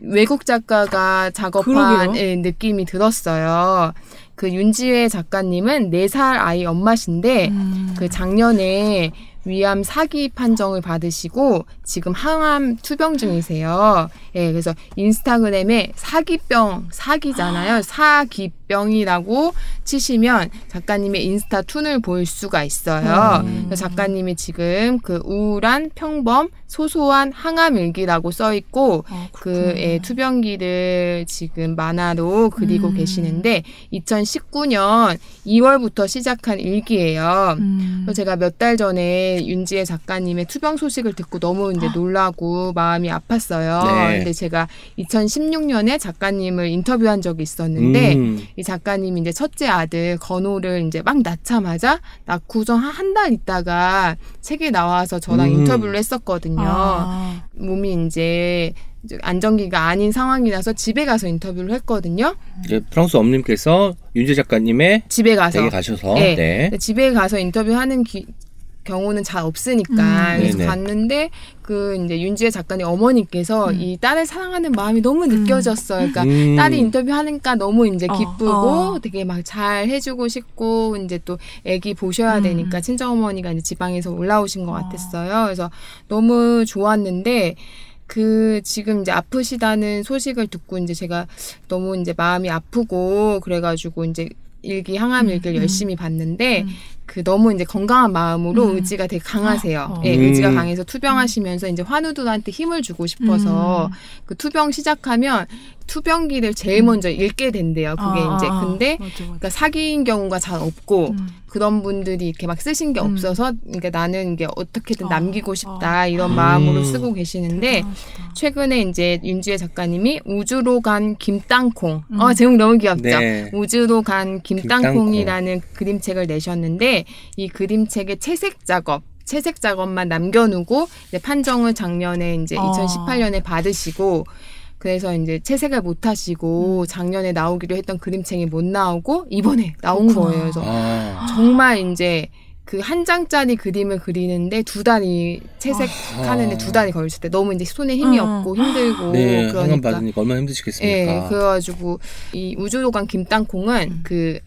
외국 작가가 작업한. 예, 느낌이 들었어요. 그 윤지회 작가님은 4살 아이 엄마신데 음. 그 작년에 위암 사기 판정을 받으시고 지금 항암 투병 중이세요. 예, 그래서 인스타그램에 사기병 사기잖아요. 사기 병이라고 치시면 작가님의 인스타 툰을 볼 수가 있어요. 음. 작가님이 지금 그 우울한 평범 소소한 항암 일기라고 써 있고 어, 그. 예, 투병기를 지금 만화로 그리고 음. 계시는데 2019년 2월부터 시작한 일기예요. 음. 제가 몇 달 전에 윤지혜 작가님의 투병 소식을 듣고 너무 이제 놀라고 마음이 아팠어요. 네. 근데 제가 2016년에 작가님을 인터뷰한 적이 있었는데 음. 이 작가님이 이제 첫째 아들 건호를 이제 막 낳자마자 낳고서 한 달 있다가 책에 나와서 저랑 음. 인터뷰를 했었거든요. 아. 몸이 이제 이제 안정기가 아닌 상황이라서 집에 가서 인터뷰를 했거든요. 네, 프랑스 엄님께서 윤재 작가님의 집에 가서 가셔서 네. 네. 집에 가서 인터뷰하는 기- 경우는 잘 없으니까 음. 그래서 네네. 갔는데 그 이제 윤지혜 작가님 어머니께서 음. 이 딸을 사랑하는 마음이 너무 느껴졌어요. 그러니까 음. 딸이 인터뷰하니까 너무 이제 어, 기쁘고 어. 되게 막 잘 해주고 싶고 이제 또 애기 보셔야 음. 되니까 친정 어머니가 이제 지방에서 올라오신 것 어. 같았어요. 그래서 너무 좋았는데 그 지금 이제 아프시다는 소식을 듣고 이제 제가 너무 이제 마음이 아프고 그래가지고 이제 일기 항암 음, 일기를 음. 열심히 봤는데 음. 그 너무 이제 건강한 마음으로 음. 의지가 되게 강하세요. 어. 예, 음. 의지가 강해서 투병하시면서 이제 환우들한테 힘을 주고 싶어서 음. 그 투병 시작하면 투병기를 제일 먼저 읽게 된대요. 그게 아, 이제 아, 아. 근데 맞아, 맞아. 그러니까 사기인 경우가 잘 없고 음. 그런 분들이 이렇게 막 쓰신 게 음. 없어서 그러니까 나는 이게 어떻게든 어, 남기고 어. 싶다 이런 음. 마음으로 쓰고 계시는데 대단하시다. 최근에 이제 윤지혜 작가님이 우주로 간 김땅콩 음. 어 제목 너무 귀엽죠 네. 우주로 간 김땅콩이라는 그림책을 내셨는데 이 그림책의 채색 작업 채색 작업만 남겨놓고 판정을 작년에 이제 어. 2018년에 받으시고 그래서 이제 채색을 못 음. 하시고 작년에 나오기로 했던 그림책이 못 나오고 이번에 나온 그렇구나. 거예요. 그래서 아. 정말 이제 그 한 장짜리 그림을 그리는데 두 달이 채색하는데 아. 두 달이 걸렸을 때 너무 이제 손에 힘이 어. 없고 힘들고 네, 그러니까 받으니까 얼마나 예, 힘드시겠습니까? 그래가지고 이 우주도간 김땅콩은 음. 그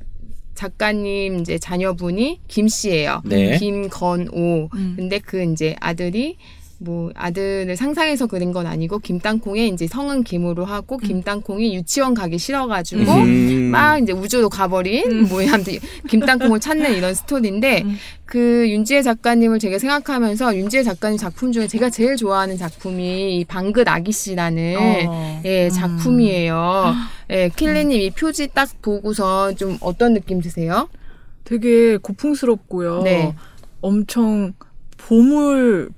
작가님 이제 자녀분이 김 씨예요. 네. 김건오. 음. 근데 그 이제 아들이 뭐 아들을 상상해서 그린 건 아니고 김땅콩에 이제 성은 김으로 하고 김땅콩이 유치원 가기 싫어가지고 음. 막 이제 우주로 가버린 뭐 아무튼 김땅콩을 찾는 이런 스토리인데 음. 그 윤지혜 작가님을 제가 생각하면서 윤지혜 작가님 작품 중에 제가 제일 좋아하는 작품이 이 방긋 아기 씨라는 어. 예 음. 작품이에요. 예 킬리님 이 표지 딱 보고서 좀 어떤 느낌 드세요? 되게 고풍스럽고요. 네. 엄청 보물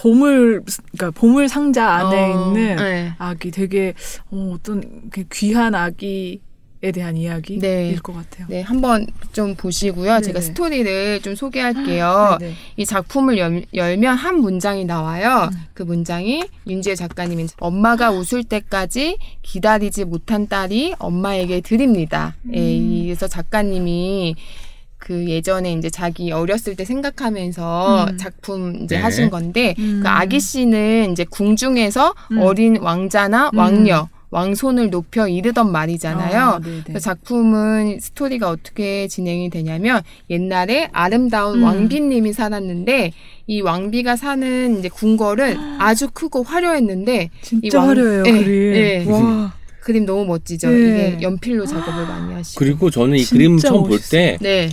보물 그러니까 보물 상자 안에 어, 있는 네. 아기 되게 어, 어떤 그 귀한 아기 에 대한 이야기일 네. 것 같아요. 네, 한번 좀 보시고요. 네네. 제가 스토리를 좀 소개할게요. 네네. 이 작품을 열, 열면 한 문장이 나와요. 음. 그 문장이 윤지혜 작가님이 엄마가 웃을 때까지 기다리지 못한 딸이 엄마에게 드립니다. 예, 음. 그래서 작가님이 그 예전에 이제 자기 어렸을 때 생각하면서 음. 작품 이제 네. 하신 건데 음. 그 아기 씨는 이제 궁중에서 음. 어린 왕자나 음. 왕녀, 왕손을 높여 이르던 말이잖아요. 아, 네네. 그 작품은 스토리가 어떻게 진행이 되냐면 옛날에 아름다운 음. 왕비님이 살았는데 이 왕비가 사는 이제 궁궐은 아주 크고 화려했는데 이 진짜 왕- 화려해요 네, 그림. 네. 와. 그림 너무 멋지죠. 네. 이게 연필로 작업을 많이 하시고. 그리고 저는 이 그림 처음 볼. 때 네,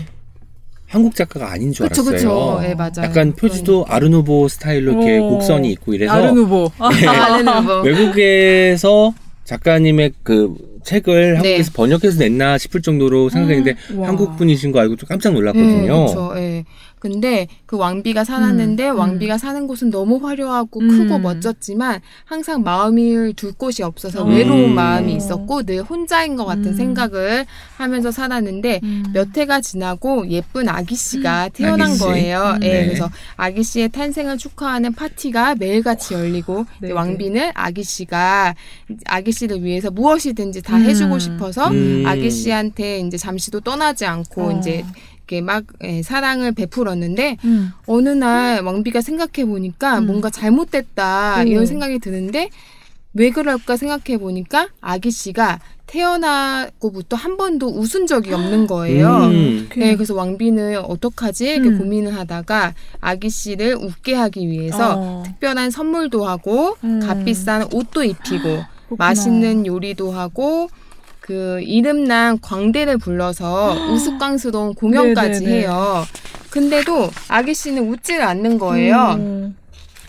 한국 작가가 아닌 줄 그쵸 알았어요. 그쵸. 네 맞아요. 약간 표지도 아르누보 스타일로 이렇게 어. 곡선이 있고 이래서 아르누보. 네. 뭐. 외국에서 작가님의 그 책을 한국에서 네. 번역해서 냈나 싶을 정도로 생각했는데 와. 한국 분이신 거 알고 좀 깜짝 네, 놀랐거든요. 그렇죠. 예. 근데 그 왕비가 살았는데 음, 왕비가 사는 곳은 너무 화려하고 음. 크고 멋졌지만 항상 마음을 둘 곳이 없어서 음. 외로운 마음이 있었고 늘 혼자인 것 같은 음. 생각을 하면서 살았는데 음. 몇 해가 지나고 예쁜 아기 씨가 태어난 아기 씨? 거예요. 음. 예, 네. 그래서 아기 씨의 탄생을 축하하는 파티가 매일같이 열리고 네, 이제 왕비는 아기 씨가 아기 씨를 위해서 무엇이든지 다 음. 해주고 싶어서 음. 아기 씨한테 이제 잠시도 떠나지 않고 어. 이제 이렇게 막 예, 사랑을 베풀었는데 음. 어느 날 왕비가 생각해 보니까 음. 뭔가 잘못됐다 음. 이런 생각이 드는데 왜 그럴까 생각해 보니까 아기 씨가 태어나고부터 한 번도 웃은 적이 없는 거예요. 음. 네, 그래서 왕비는 어떡하지? 이렇게 음. 고민을 하다가 아기 씨를 웃게 하기 위해서 어. 특별한 선물도 하고 음. 값비싼 옷도 입히고. 맛있는 요리도 하고 그 이름난 광대를 불러서 우스꽝스러운 공연까지 네네네. 해요. 근데도 아기 씨는 웃지를 않는 거예요. 음.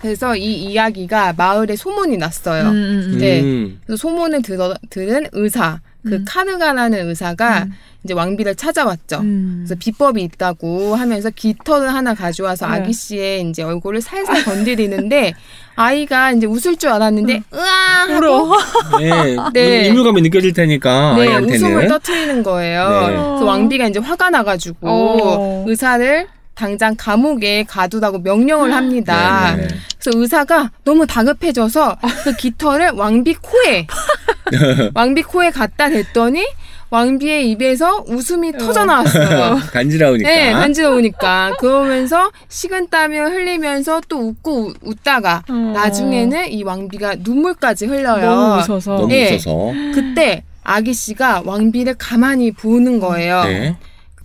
그래서 이 이야기가 마을에 소문이 났어요. 음, 음, 음. 네. 음. 그래서 소문을 들어, 들은 의사, 그 음. 카르가라는 의사가 음. 이제 왕비를 찾아왔죠. 음. 그래서 비법이 있다고 하면서 깃털을 하나 가져와서 네. 아기 씨의 이제 얼굴을 살살 건드리는데 아이가 이제 웃을 줄 알았는데 으아 하고 울어. 네. 네. 인물감이 느껴질 테니까 네, 아이한테는. 웃음을 터트리는 거예요. 네. 그래서 왕비가 이제 화가 나가지고 어. 의사를 당장 감옥에 가두라고 명령을 합니다. 네, 네. 그래서 의사가 너무 다급해져서 그 깃털을 왕비 코에 왕비 코에 갖다 댔더니 왕비의 입에서 웃음이 터져 나왔어요. 간지러우니까. 네, 간지러우니까. 그러면서 식은 땀을 흘리면서 또 웃고 우- 웃다가 어. 나중에는 이 왕비가 눈물까지 흘려요. 너무 웃어서. 너무 네. 웃어서. 그때 아기 씨가 왕비를 가만히 보는 거예요. 네.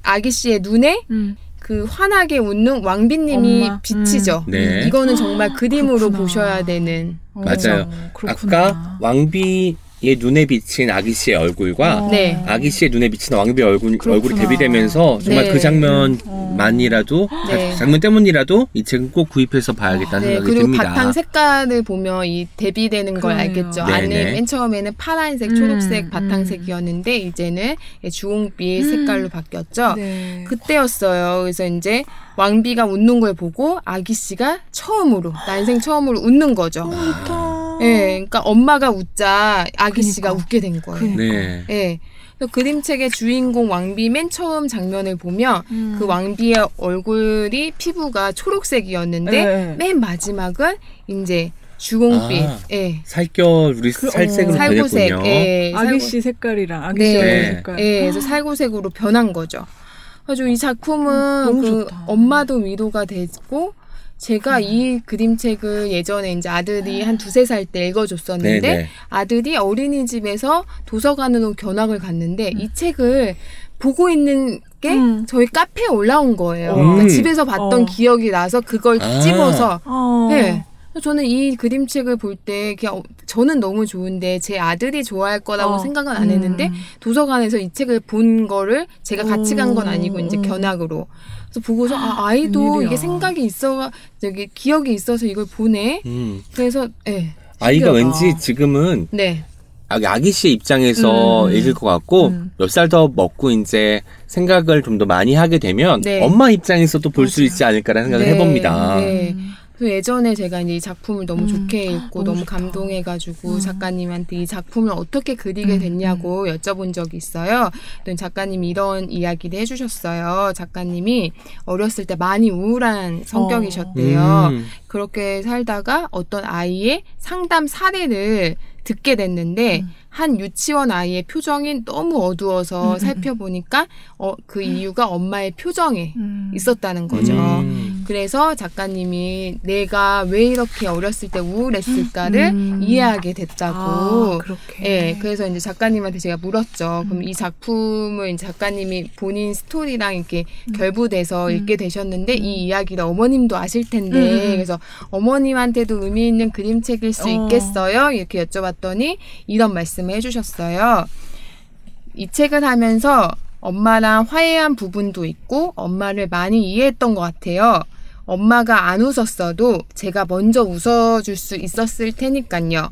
아기 씨의 눈에 음. 그 환하게 웃는 왕비님이 엄마. 비치죠. 음. 네. 이거는 정말 그림으로 그렇구나. 보셔야 되는. 맞아요. 어, 그렇구나. 아까 왕비 의 눈에 비친 아기 씨의 얼굴과 어. 네. 아기 씨의 눈에 비친 왕비의 얼굴, 그렇구나. 얼굴이 대비되면서 정말 네. 그 어. 장면만이라도 네. 자- 장면 때문이라도 이 책은 꼭 구입해서 봐야겠다는 네, 생각이 그리고 듭니다. 바탕 색깔을 보면 이 대비되는 걸 그러네요. 알겠죠. 네, 안에 네. 맨 처음에는 파란색, 음, 초록색 음. 바탕색이었는데 이제는 주홍빛 음. 색깔로 바뀌었죠. 네. 그때였어요. 그래서 이제 왕비가 웃는 걸 보고 아기 씨가 처음으로 난생 처음으로 웃는 거죠. 좋다. 예, 그러니까 엄마가 웃자 아기 그니까. 씨가 웃게 된 거예요. 그니까. 네. 예. 그래서 그림책의 주인공 왕비 맨 처음 장면을 보면 음. 그 왕비의 얼굴이 피부가 초록색이었는데 네. 맨 마지막은 이제 주홍빛, 아. 예, 살결 우리 그- 살색으로 어. 살구색, 변했군요. 예, 아기 살구- 씨 색깔이랑 아기 네. 씨 얼굴 네. 색깔. 예, 그래서 살구색으로 변한 거죠. 그래서 이 작품은 음, 그 좋다. 엄마도 위로가 되고 제가 이 그림책을 예전에 이제 아들이 한 두세 살 때 읽어줬었는데 네, 네. 아들이 어린이집에서 도서관으로 견학을 갔는데 이 책을 보고 있는 게 음. 저희 카페에 올라온 거예요. 음. 그러니까 집에서 봤던 어. 기억이 나서 그걸 아. 집어서 어. 네. 저는 이 그림책을 볼때 그냥 어, 저는 너무 좋은데 제 아들이 좋아할 거라고 어. 생각은 안 했는데 음. 도서관에서 이 책을 본 거를 제가 같이 간 건 아니고 이제 음. 견학으로 그래서 보고서 아 아이도 웬일이야. 이게 생각이 있어 저기 기억이 있어서 이걸 보네 음. 그래서 예 아이가 신기하다. 왠지 지금은 네. 아기, 아기 씨의 입장에서 음. 읽을 것 같고 음. 몇살 더 먹고 이제 생각을 좀 더 많이 하게 되면 네. 엄마 입장에서도 볼 수. 있지 않을까라는 생각을 네, 해봅니다. 네. 그래서 예전에 제가 이제 이 작품을 너무 음. 좋게 읽고 너무 너무. 감동해가지고 음. 작가님한테 이 작품을 어떻게 그리게 음, 됐냐고 여쭤본 적이 있어요. 그랬더니 작가님이 이런 이야기를 해주셨어요. 작가님이 어렸을 때 많이 우울한 성격이셨대요. 음. 그렇게 살다가 어떤 아이의 상담 사례를 듣게 됐는데 음. 한 유치원 아이의 표정이 너무 어두워서 음, 음, 살펴보니까 어, 그 이유가 엄마의 표정에 음. 있었다는 거죠. 음. 그래서 작가님이 내가 왜 이렇게 어렸을 때 우울했을까를 음. 이해하게 됐다고. 아, 그렇게. 예, 그래서 이제 작가님한테 제가 물었죠. 그럼 음. 이 작품을 이제 작가님이 본인 스토리랑 이렇게 음. 결부돼서 음. 읽게 되셨는데 이 이야기를 어머님도 아실 텐데 음, 음. 그래서 어머님한테도 의미 있는 그림책일 수 어. 있겠어요? 이렇게 여쭤봤더니 이런 말씀을 해주셨어요. 이 책을 하면서 엄마랑 화해한 부분도 있고 엄마를 많이 이해했던 것 같아요. 엄마가 안 웃었어도 제가 먼저 웃어줄 수 있었을 테니까요.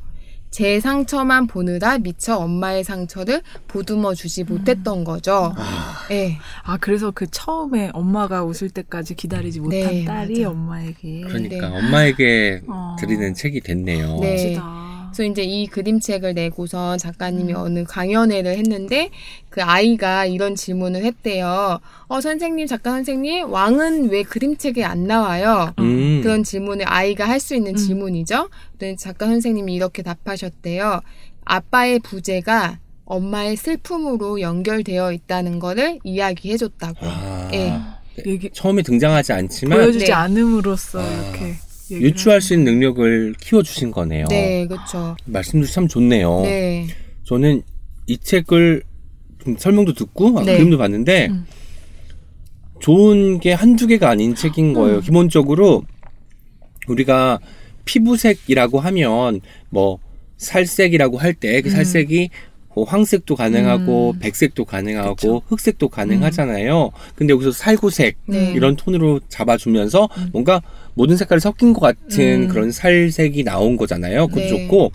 제 상처만 보느라 미처 엄마의 상처를 보듬어 주지 못했던 거죠. 네. 아 그래서 그 처음에 엄마가 웃을 때까지 기다리지 못한 네, 딸이 맞아. 엄마에게 그러니까 네. 엄마에게 어. 드리는 책이 됐네요. 네. 멋지다. 그래서 이제 이 그림책을 내고선 작가님이 음. 어느 강연회를 했는데 그 아이가 이런 질문을 했대요. 어, 선생님, 작가 선생님, 왕은 왜 그림책에 안 나와요? 음. 그런 질문을 아이가 할 수 있는 음. 질문이죠. 그랬더니 작가 선생님이 이렇게 답하셨대요. 아빠의 부재가 엄마의 슬픔으로 연결되어 있다는 거를 이야기해줬다고. 아, 예. 얘기 처음에 등장하지 않지만 보여주지 네. 않음으로써 아. 이렇게 유추할 수 있는 능력을 키워주신 거네요. 네, 그렇죠. 말씀도 참 좋네요. 네. 저는 이 책을 좀 설명도 듣고 아, 네. 그림도 봤는데 음. 좋은 게 한두 개가 아닌 책인 거예요. 음. 기본적으로 우리가 피부색이라고 하면 뭐 살색이라고 할 때그 음. 살색이 뭐 황색도 가능하고 음. 백색도 가능하고 그쵸. 흑색도 가능하잖아요. 근데 여기서 살구색 네. 이런 톤으로 잡아주면서 음. 뭔가 모든 색깔이 섞인 것 같은 음. 그런 살색이 나온 거잖아요. 그것도 네. 좋고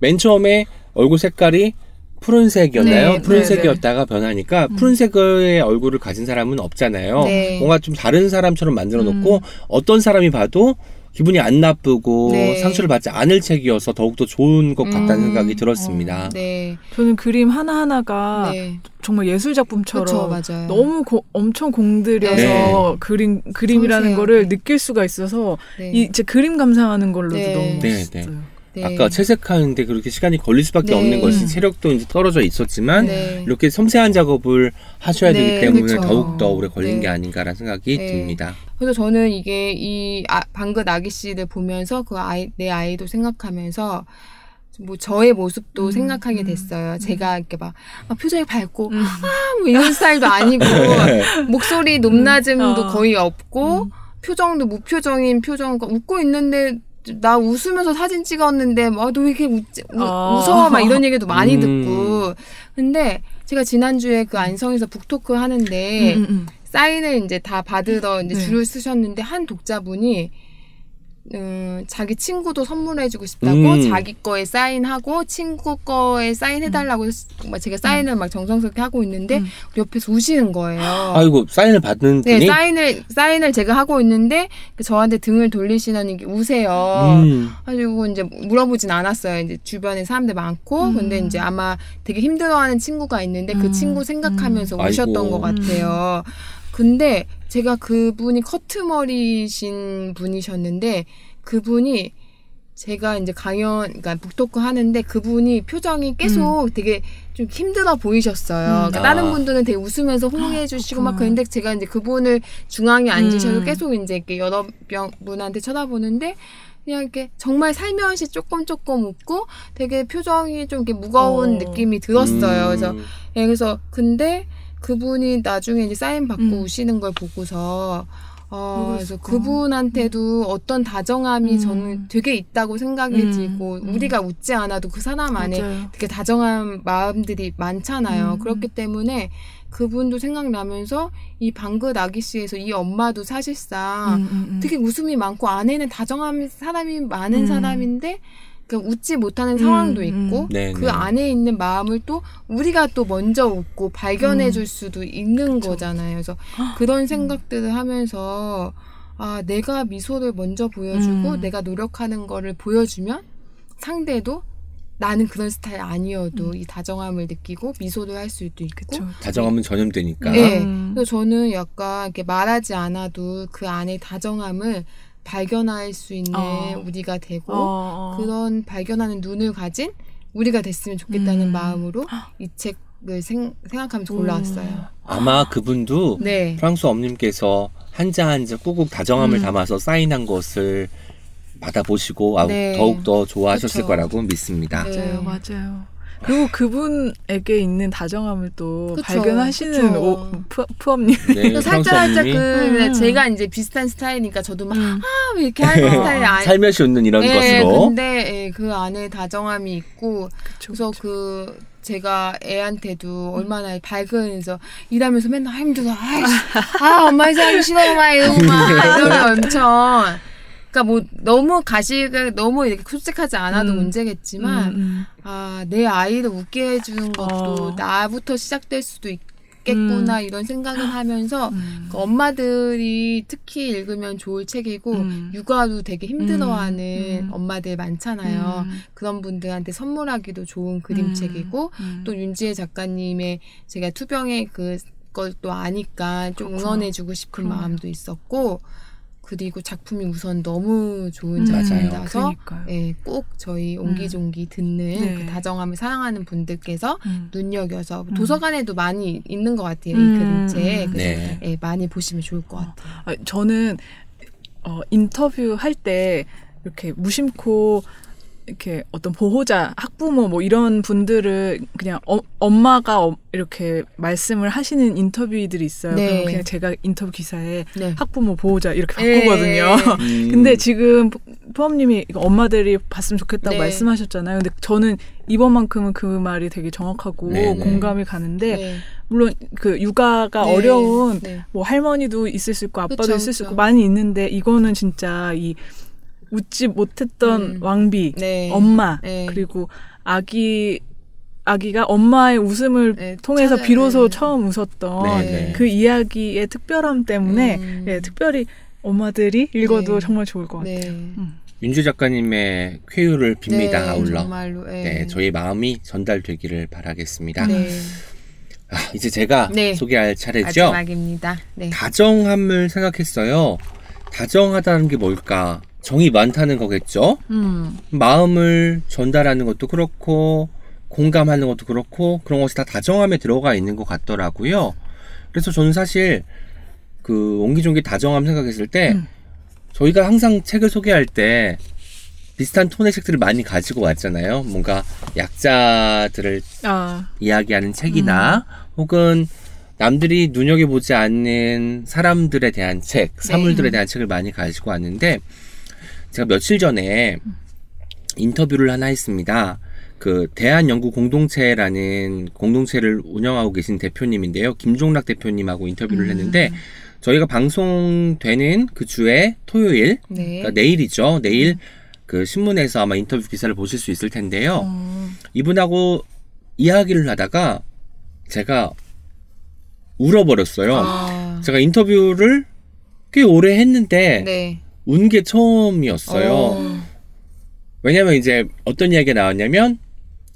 맨 처음에 얼굴 색깔이 푸른색이었나요? 네, 푸른색이었다가 변하니까 음. 푸른색의 얼굴을 가진 사람은 없잖아요. 네. 뭔가 좀 다른 사람처럼 만들어 놓고 음. 어떤 사람이 봐도 기분이 안 나쁘고 네. 상처를 받지 않을 책이어서 더욱더 좋은 것 같다는 음. 생각이 들었습니다. 네. 저는 그림 하나 하나가 네. 정말 예술 작품처럼 맞아요. 너무 고- 엄청 공들여서 네. 그림 그림이라는. 거를 느낄 수가 있어서 네. 이 이제 그림 감상하는 걸로도 네. 너무 네, 멋있어요. 네. 아까 채색하는데 그렇게 시간이 걸릴 수밖에 네. 없는 것이 음. 체력도 이제 떨어져 있었지만 네. 이렇게 섬세한 작업을 하셔야 되기 네, 때문에 그쵸. 더욱 더 오래 걸린 네. 게 아닌가라는 생각이 네. 듭니다. 그래서 저는 이게 이 아, 방긋 아기 씨를 보면서 그 아이 내 아이도 생각하면서 뭐 저의 모습도 음, 생각하게 음, 됐어요. 제가 이렇게 막, 막 표정이 밝고 음. 아, 뭐 이런 스타일도 아니고 목소리 높낮음도 어. 거의 없고 음. 표정도 무표정인 표정 웃고 있는데 나 웃으면서 사진 찍었는데 막너왜 이렇게 웃지, 우, 어. 웃어 막 이런 얘기도 많이 음. 듣고 근데 제가 지난주에 그 안성에서 북토크 하는데 음, 음, 음. 사인을 이제 다 받으러 이제 네. 줄을 쓰셨는데 한 독자분이 음, 자기 친구도 선물해주고 싶다고 음. 자기 거에 사인하고 친구 거에 사인해달라고 막 제가 사인을 막 정성스럽게 하고 있는데 음. 옆에서 우시는 거예요. 아이고 사인을 받는 네, 분이 사인을 사인을 제가 하고 있는데 저한테 등을 돌리시더니 이게 우세요. 음. 가지고 이제 물어보진 않았어요. 이제 주변에 사람들 많고 음. 근데 이제 아마 되게 힘들어하는 친구가 있는데 그 음. 친구 생각하면서 음. 우셨던 아이고. 것 같아요. 근데 제가 그분이 커트머리신 분이셨는데 그분이 제가 이제 강연, 그러니까 북토크 하는데 그분이 표정이 계속 되게 좀 힘들어 보이셨어요. 음. 그러니까 아. 다른 분들은 되게 웃으면서 호응해 주시고 막 그렇구나. 그랬는데 제가 이제 그분을 중앙에 앉으셔서 음. 계속 이제 이렇게 여러 명- 분한테 쳐다보는데 그냥 이렇게 정말 살며시 조금 조금 웃고 되게 표정이 좀 이렇게 무거운 어. 느낌이 들었어요. 그래서 음. 예, 그래서 근데 그분이 나중에 이제 사인 받고 음. 우시는 걸 보고서 어, 그래서? 그분한테도 어떤 다정함이 음. 저는 되게 있다고 생각해지고 음, 음. 우리가 웃지 않아도 그 사람 안에 맞아요. 되게 다정한 마음들이 많잖아요. 음. 그렇기 때문에 그분도 생각나면서 이 방긋 아기 씨에서 이 엄마도 사실상 음, 음, 음. 되게 웃음이 많고 안에는 다정한 사람이 많은 음. 사람인데 그 웃지 못하는 상황도 음, 있고 음. 네, 그 네. 안에 있는 마음을 또 우리가 또 먼저 웃고 발견해 음. 줄 수도 있는 거잖아요. 그래서 그런 생각들을 하면서 아 내가 미소를 먼저 보여주고 음. 내가 노력하는 거를 보여주면 상대도 나는 그런 스타일 아니어도 이 다정함을 느끼고 미소를 할 수도 있고 그쵸. 다정하면 전염되니까. 네. 음. 그래서 저는 약간 이렇게 말하지 않아도 그 안에 다정함을 발견할 수 있는 어. 우리가 되고 어, 어. 그런 발견하는 눈을 가진 우리가 됐으면 좋겠다는 음. 마음으로 이 책을 생, 생각하면서 골라왔어요. 아마 그분도 네. 프랑스 엄님께서 한자 한자 꾹꾹 다정함을 음. 담아서 사인한 것을 받아보시고 아, 네. 더욱 더 좋아하셨을 그쵸. 거라고 믿습니다. 네. 맞아요, 맞아요. 그리고 그분에게 있는 다정함을 또 그쵸, 발견하시는 그쵸. 오, 푸, 푸엄님. 네, 살짝 살짝 그 음. 제가 이제 비슷한 스타일이니까 저도 막 음. 아, 이렇게 하는 스타일 아니 살며시 웃는 이런 네, 것으로 근데 예, 그 안에 다정함이 있고 그쵸, 그래서 그쵸. 그 제가 애한테도 얼마나 밝은서 일하면서 맨날 힘들어. 아이씨, 아 엄마 하기 싫어 막 이러고 막 이러면 엄청. 그러니까 뭐 너무 가시가 너무 이렇게 솔직하지 않아도 음. 문제겠지만 음, 아내 아이를 웃게 해주는 것도 어. 나부터 시작될 수도 있겠구나 이런 생각을 하면서 음. 그 엄마들이 특히 읽으면 좋을 책이고 음. 육아도 되게 힘들어하는 음. 엄마들 많잖아요. 음. 그런 분들한테 선물하기도 좋은 음. 그림책이고 음. 또 윤지혜 작가님의 제가 투병의 그것도 아니까 좀. 응원해주고 싶은 그러네. 마음도 있었고 그리고 작품이 우선 너무 좋은 음. 작품이라서 그러니까요. 예, 꼭 저희 옹기종기 듣는 네. 그 다정함을 사랑하는 분들께서 음. 눈여겨서 음. 도서관에도 많이 있는 것 같아요 음. 이 그림책 음. 그래서 네. 예, 많이 보시면 좋을 것 같아요. 아, 저는 어, 인터뷰 할 때 이렇게 무심코 이렇게 어떤 보호자, 학부모 뭐 이런 분들을 그냥 어, 엄마가 어- 이렇게 말씀을 하시는 인터뷰들이 있어요. 네. 그럼 그냥 제가 인터뷰 기사에 네. 학부모 보호자 이렇게 예. 바꾸거든요. 음, 근데 지금 포함님이 이거 엄마들이 봤으면 좋겠다고 네. 말씀하셨잖아요. 근데 저는 이번만큼은 그 말이 되게 정확하고 네, 네. 공감이 가는데 네. 물론 그 육아가 네. 어려운 네. 뭐 할머니도 있을 수 있고 아빠도 그쵸, 있을 수 그쵸. 있고 많이 있는데 이거는 진짜 이 웃지 못했던 음. 왕비 네. 엄마 네. 그리고 아기 아기가 엄마의 웃음을 네, 통해서 찾아- 비로소 네. 처음 웃었던 네, 네. 그 이야기의 특별함 때문에 음. 예, 특별히 엄마들이 읽어도 네. 정말 좋을 것 같아요. 네. 음. 윤주 작가님의 쾌유를 빕니다. 네, 아울러. 정말로. 네. 네, 저희 마음이 전달되기를 바라겠습니다. 네. 아, 이제 제가 네. 소개할 차례죠. 마지막입니다. 네. 다정함을 생각했어요. 다정하다는 게 뭘까? 정이 많다는 거겠죠? 음. 마음을 전달하는 것도 그렇고, 공감하는 것도 그렇고, 그런 것이 다 다정함에 들어가 있는 것 같더라고요. 그래서 저는 사실, 그, 옹기종기 다정함 생각했을 때, 음. 저희가 항상 책을 소개할 때, 비슷한 톤의 책들을 많이 가지고 왔잖아요. 뭔가 약자들을 아, 이야기하는 책이나 혹은 남들이 눈여겨보지 않는 사람들에 대한 책, 사물들에 대한 책을 많이 가지고 왔는데 제가 며칠 전에 인터뷰를 하나 했습니다. 그 대한연구 공동체라는 공동체를 운영하고 계신 대표님인데요. 김종락 대표님하고 인터뷰를 음. 했는데 저희가 방송되는 그 주에 토요일, 네. 그러니까 내일이죠. 내일 그 신문에서 아마 인터뷰 기사를 보실 수 있을 텐데요. 어, 이분하고 이야기를 하다가 제가 울어버렸어요. 아. 제가 인터뷰를 꽤 오래 했는데 네. 운 게 처음이었어요. 어. 왜냐면 이제 어떤 이야기가 나왔냐면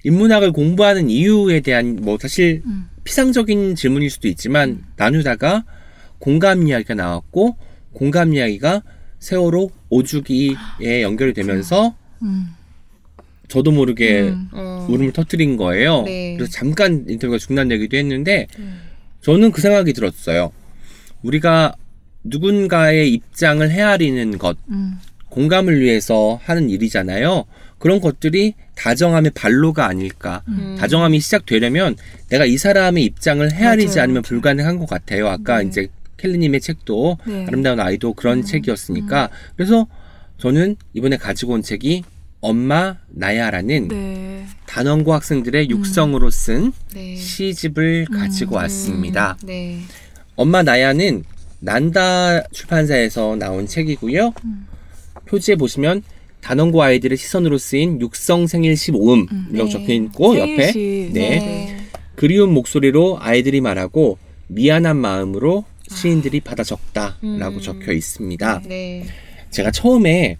인문학을 공부하는 이유에 대한 뭐 사실 음. 피상적인 질문일 수도 있지만 나누다가 공감 이야기가 나왔고 공감 이야기가 세월호 오주기에 연결이 되면서 음. 저도 모르게 음. 어. 울음을 터뜨린 거예요. 네. 그래서 잠깐 인터뷰가 중단되기도 했는데 음. 저는 그 생각이 들었어요. 우리가 누군가의 입장을 헤아리는 것, 음. 공감을 위해서 하는 일이잖아요. 그런 것들이 다정함의 발로가 아닐까. 음. 다정함이 시작되려면 내가 이 사람의 입장을 헤아리지 맞아요, 않으면. 불가능한 것 같아요. 아까 네. 이제 켈리님의 책도 네. 아름다운 아이도 그런 책이었으니까 그래서 저는 이번에 가지고 온 책이 엄마 나야라는 네. 단원고 학생들의 육성으로 쓴 네. 시집을 가지고 왔습니다. 음, 네. 엄마 나야는 난다 출판사에서 나온 책이고요. 표지에 보시면 단원고 아이들의 시선으로 쓰인 육성 생일시 모음이라고 네. 적혀 있고 옆에. 네. 네. 그리운 목소리로 아이들이 말하고 미안한 마음으로 시인들이 받아 적다라고 음. 적혀 있습니다. 네. 제가 처음에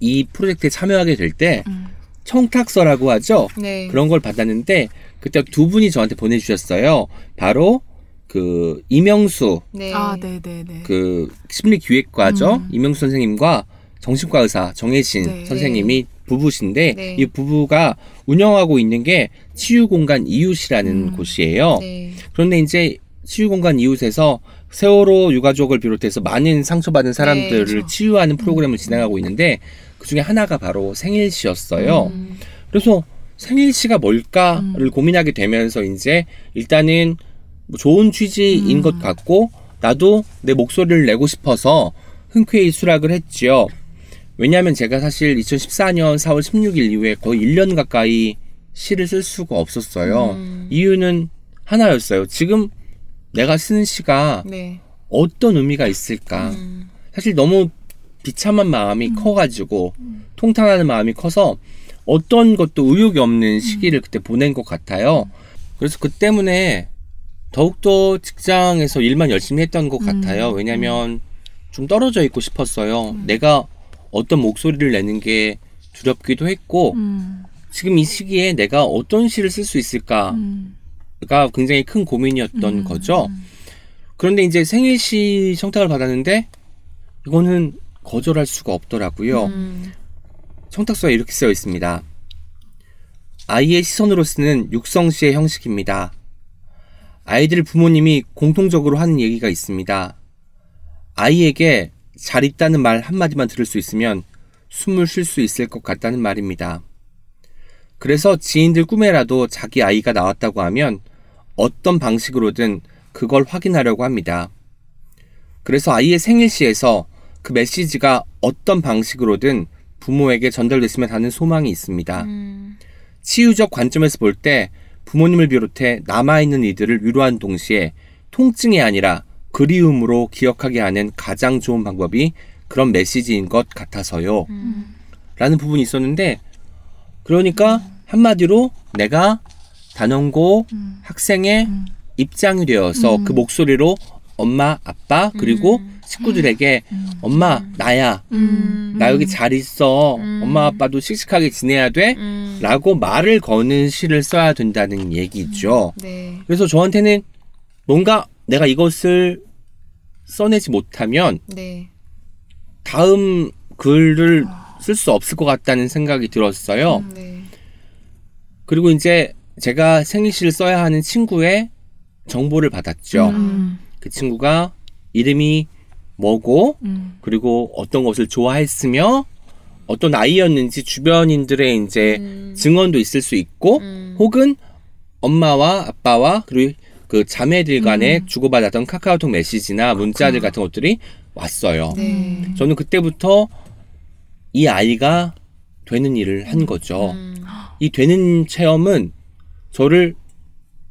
이 프로젝트에 참여하게 될때 음. 청탁서라고 하죠. 네. 그런 걸 받았는데 그때 두 분이 저한테 보내주셨어요. 바로 그 이명수 네. 아, 네, 네, 네. 그 심리기획과죠. 음. 이명수 선생님과 정신과 의사 정혜신 네. 선생님이 부부신데 네. 이 부부가 운영하고 있는 게 치유공간 이웃이라는 음. 곳이에요. 네. 그런데 이제 치유공간 이웃에서 세월호 유가족을 비롯해서 많은 상처받은 사람들을 그렇죠. 치유하는 프로그램을 진행하고 있는데 그 중에 하나가 바로 생일시였어요. 음. 그래서 생일시가 뭘까를 고민하게 되면서 이제 일단은 뭐 좋은 취지인 음. 것 같고 나도 내 목소리를 내고 싶어서 흔쾌히 수락을 했지요. 왜냐하면 제가 사실 2014년 4월 16일 이후에 거의 1년 가까이 시를 쓸 수가 없었어요. 음. 이유는 하나였어요. 지금 내가 쓰는 시가 네. 어떤 의미가 있을까? 음. 사실 너무 비참한 마음이 커가지고 통탄하는 마음이 커서 어떤 것도 의욕이 없는 시기를 그때 보낸 것 같아요. 그래서 그 때문에 더욱더 직장에서 일만 열심히 했던 것 같아요. 왜냐면 좀 떨어져 있고 싶었어요. 내가 어떤 목소리를 내는 게 두렵기도 했고 음. 지금 이 시기에 내가 어떤 시를 쓸 수 있을까가 음. 굉장히 큰 고민이었던 음. 거죠. 그런데 이제 생일시 청탁을 받았는데 이거는 거절할 수가 없더라고요. 음. 청탁서에 이렇게 쓰여 있습니다. 아이의 시선으로 쓰는 육성시의 형식입니다. 아이들 부모님이 공통적으로 하는 얘기가 있습니다. 아이에게 잘 있다는 말 한마디만 들을 수 있으면 숨을 쉴 수 있을 것 같다는 말입니다. 그래서 지인들 꿈에라도 자기 아이가 나왔다고 하면 어떤 방식으로든 그걸 확인하려고 합니다. 그래서 아이의 생일 시에서 그 메시지가 어떤 방식으로든 부모에게 전달됐으면 하는 소망이 있습니다. 음. 치유적 관점에서 볼 때 부모님을 비롯해 남아있는 이들을 위로한 동시에 통증이 아니라 그리움으로 기억하게 하는 가장 좋은 방법이 그런 메시지인 것 같아서요. 음. 라는 부분이 있었는데, 그러니까 한마디로 내가 단원고 음. 학생의 음. 입장이 되어서 음. 그 목소리로 엄마, 아빠, 그리고 음. 식구들에게 음. 엄마, 나야. 음. 나 여기 잘 있어. 음. 엄마, 아빠도 씩씩하게 지내야 돼. 음. 라고 말을 거는 시를 써야 된다는 얘기죠. 네. 그래서 저한테는 뭔가 내가 이것을 써내지 못하면 네. 다음 글을 쓸 수 없을 것 같다는 생각이 들었어요. 네. 그리고 이제 제가 생일시를 써야 하는 친구의 정보를 받았죠. 음. 그 친구가 이름이 뭐고 음. 그리고 어떤 것을 좋아했으며 어떤 아이였는지 주변인들의 이제 음. 증언도 있을 수 있고 음. 혹은 엄마와 아빠와 그리고 그 자매들 간에 음. 주고받았던 카카오톡 메시지나 문자들 같은 것들이 왔어요. 네. 저는 그때부터 이 아이가 되는 일을 한 거죠. 음. 이 되는 체험은 저를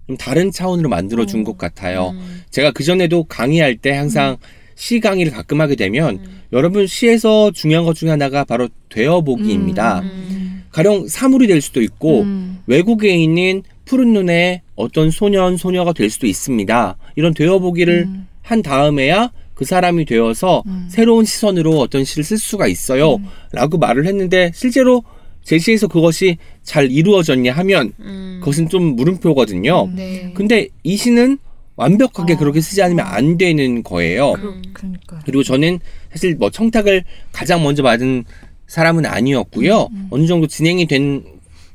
좀 다른 차원으로 만들어 준것 같아요. 음. 제가 그 전에도 강의할 때 항상 시 강의를 가끔 하게 되면 음. 여러분 시에서 중요한 것 중에 하나가 바로 되어보기입니다. 음. 가령 사물이 될 수도 있고 음. 외국에 있는 푸른 눈의 어떤 소년 소녀가 될 수도 있습니다. 이런 되어보기를 음. 한 다음에야 그 사람이 되어서 음. 새로운 시선으로 어떤 시를 쓸 수가 있어요. 음. 라고 말을 했는데 실제로 제시에서 그것이 잘 이루어졌냐 하면 음. 그것은 좀 물음표거든요. 음. 네. 근데 이 시는 완벽하게 어. 그렇게 쓰지 않으면 안 되는 거예요. 음. 그러니까. 그리고 저는 사실 뭐 청탁을 가장 먼저 받은 사람은 아니었고요. 음, 어느 정도 진행이 된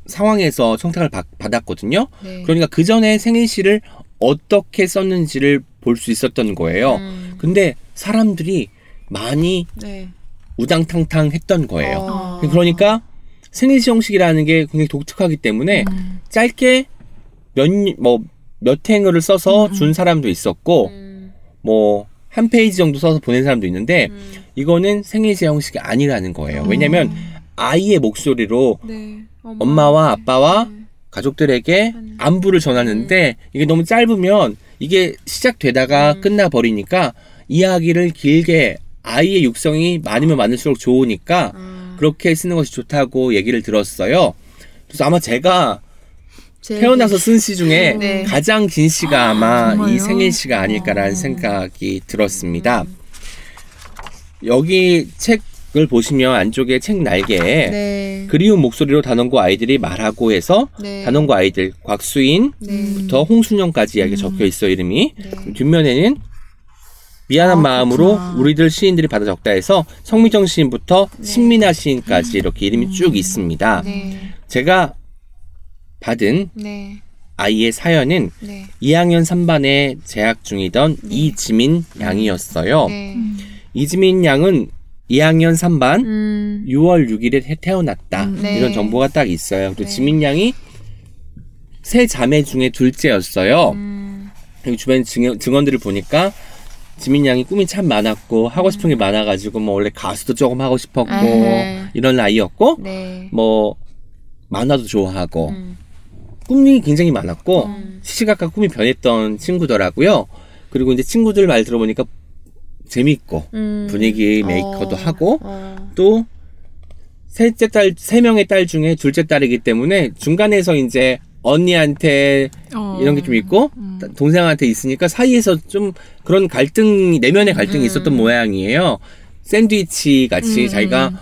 상황에서 청탁을 받, 받았거든요. 네. 그러니까 그 전에 생일시를 어떻게 썼는지를 볼 수 있었던 거예요. 음. 근데 사람들이 많이 네. 우당탕탕 했던 거예요. 어. 그러니까 생일시 형식이라는 게 굉장히 독특하기 때문에 음. 짧게 몇, 뭐, 몇 행을 써서 음, 음. 준 사람도 있었고, 음. 뭐한 페이지 정도 써서 보낸 사람도 있는데 음. 이거는 생애제 형식이 아니라는 거예요. 왜냐면 아이의 목소리로 네. 엄마와 아빠와 가족들에게 안부를 전하는데 이게 너무 짧으면 이게 시작되다가 끝나 버리니까 이야기를 길게 아이의 육성이 많으면 많을수록 좋으니까 그렇게 쓰는 것이 좋다고 얘기를 들었어요. 그래서 아마 제가 태어나서 쓴 시 중에 네. 가장 긴 시가 아마 이 정말요? 생일 시가 아닐까라는 생각이 들었습니다. 여기 책을 보시면 안쪽에 책 날개에 네. 그리운 목소리로 단원고 아이들이 말하고 해서 네. 단원고 아이들 곽수인부터 네. 홍순영까지 이야기 적혀 있어 이름이 네. 뒷면에는 미안한 아, 마음으로 그렇구나. 우리들 시인들이 받아 적다 해서 성미정 시인부터 네. 신민아 시인까지 이렇게 이름이 쭉 있습니다. 네. 제가 받은 네. 아이의 사연은 네. 2학년 3반에 재학 중이던 이지민 양이었어요. 네. 이지민 양은 2학년 3반 음. 6월 6일에 태어났다. 네. 이런 정보가 딱 있어요. 네. 지민 양이 세 자매 중에 둘째였어요. 음. 여기 주변 증, 증언 들을 보니까 지민 양이 꿈이 참 많았고 하고 싶은 게 많아가지고 뭐 원래 가수도 조금 하고 싶었고. 이런 아이였고 네. 뭐 만화도 좋아하고 음. 꿈이 굉장히 많았고 음. 시시각각 꿈이 변했던 친구더라고요. 그리고 이제 친구들 말 들어보니까 재밌고 음. 분위기 메이커도 어. 하고 어. 또 셋째 딸, 세 명의 딸 중에 둘째 딸이기 때문에 중간에서 이제 언니한테 어. 이런 게 좀 있고 음. 동생한테 있으니까 사이에서 좀 그런 갈등이 내면의 갈등이 음. 있었던 모양이에요. 샌드위치 같이 음. 자기가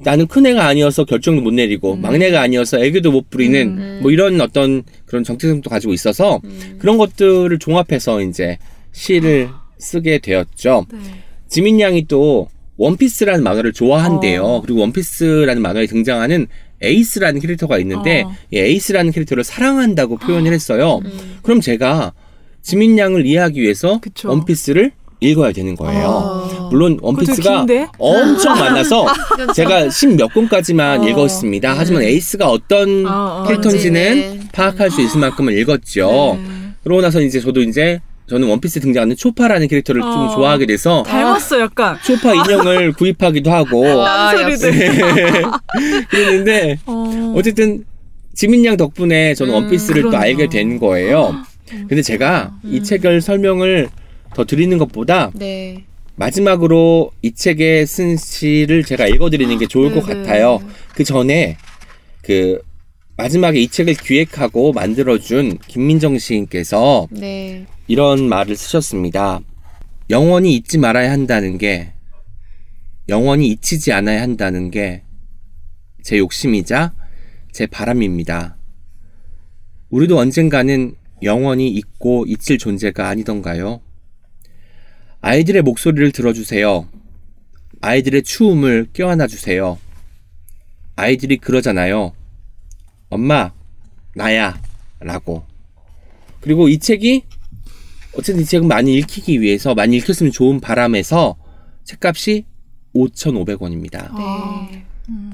나는 큰애가 아니어서 결정도 못 내리고 막내가 아니어서 애교도 못 부리는 음. 뭐 이런 어떤 그런 정체성도 가지고 있어서 음. 그런 것들을 종합해서 이제 시를 쓰게 되었죠. 네. 지민 양이 또 원피스라는 만화를 좋아한대요. 어. 그리고 원피스라는 만화에 등장하는 에이스라는 캐릭터가 있는데 어. 이 에이스라는 캐릭터를 사랑한다고 표현을 했어요. 음. 그럼 제가 지민 양을 이해하기 위해서 그쵸. 원피스를 읽어야 되는 거예요. 어. 물론 원피스가? 엄청 많아서 제가 십 몇 권까지만 어. 읽었습니다. 하지만 에이스가 어떤 어, 어. 캐릭터인지는. 파악할 수 있을 만큼은 읽었죠. 네. 그러고 나서 이제 저도 이제 저는 원피스에 등장하는 초파라는 캐릭터를 좀 어. 좋아하게 돼서 닮았어 약간. 초파 인형을 구입하기도 하고 아. 소리들. 그랬는데 어. 어쨌든 지민 양 덕분에 저는 음, 원피스를 또 그러네요. 알게 된 거예요. 근데 제가 이 책을 설명을 더 드리는 것보다 네. 마지막으로 이 책에 쓴 시를 제가 읽어드리는 게 좋을 것 네네. 같아요. 그 전에 그 마지막에 이 책을 기획하고 만들어준 김민정 시인께서 네. 이런 말을 쓰셨습니다. 영원히 잊지 말아야 한다는 게, 영원히 잊히지 않아야 한다는 게 제 욕심이자 제 바람입니다. 우리도 언젠가는 영원히 잊고 잊힐 존재가 아니던가요? 아이들의 목소리를 들어주세요. 아이들의 추움을 껴안아 주세요. 아이들이 그러잖아요. 엄마, 나야. 라고. 그리고 이 책이 어쨌든 이 책은 많이 읽히기 위해서 많이 읽혔으면 좋은 바람에서 책값이 5,500원입니다. 아. 네.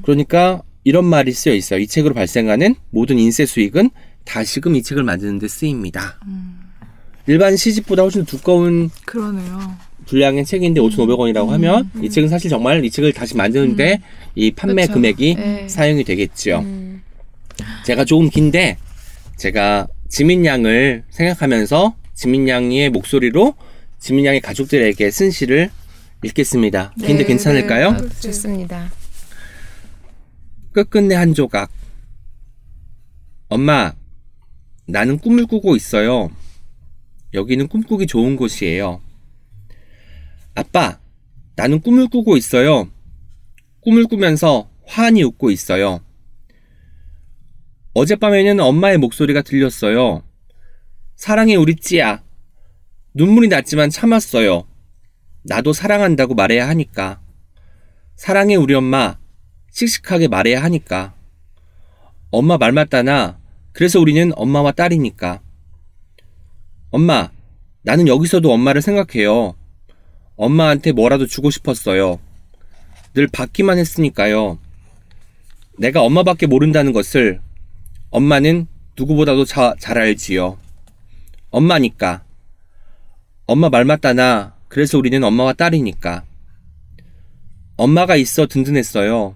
그러니까 이런 말이 쓰여 있어요. 이 책으로 발생하는 모든 인쇄 수익은 다시금 이 책을 만드는 데 쓰입니다. 일반 시집보다 훨씬 두꺼운 그러네요. 분량의 책인데 5,500원이라고 하면 이 책은 사실 정말 이 책을 다시 만드는데 이 판매 그쵸. 금액이 네. 사용이 되겠죠. 음. 제가 조금 긴데 제가 지민 양을 생각하면서 지민 양의 목소리로 지민 양의 가족들에게 쓴 시를 읽겠습니다. 긴데 네, 괜찮을까요? 네. 좋습니다. 끝끝내 한 조각. 엄마, 나는 꿈을 꾸고 있어요. 여기는 꿈꾸기 좋은 곳이에요. 아빠, 나는 꿈을 꾸고 있어요. 꿈을 꾸면서 환히 웃고 있어요. 어젯밤에는 엄마의 목소리가 들렸어요. 사랑해 우리 찌야. 눈물이 났지만 참았어요. 나도 사랑한다고 말해야 하니까. 사랑해 우리 엄마. 씩씩하게 말해야 하니까. 엄마 말 맞다나. 그래서 우리는 엄마와 딸이니까. 엄마, 나는 여기서도 엄마를 생각해요. 엄마한테 뭐라도 주고 싶었어요. 늘 받기만 했으니까요. 내가 엄마밖에 모른다는 것을 엄마는 누구보다도 자, 잘 알지요. 엄마니까. 엄마 말 맞다나. 그래서 우리는 엄마와 딸이니까. 엄마가 있어 든든했어요.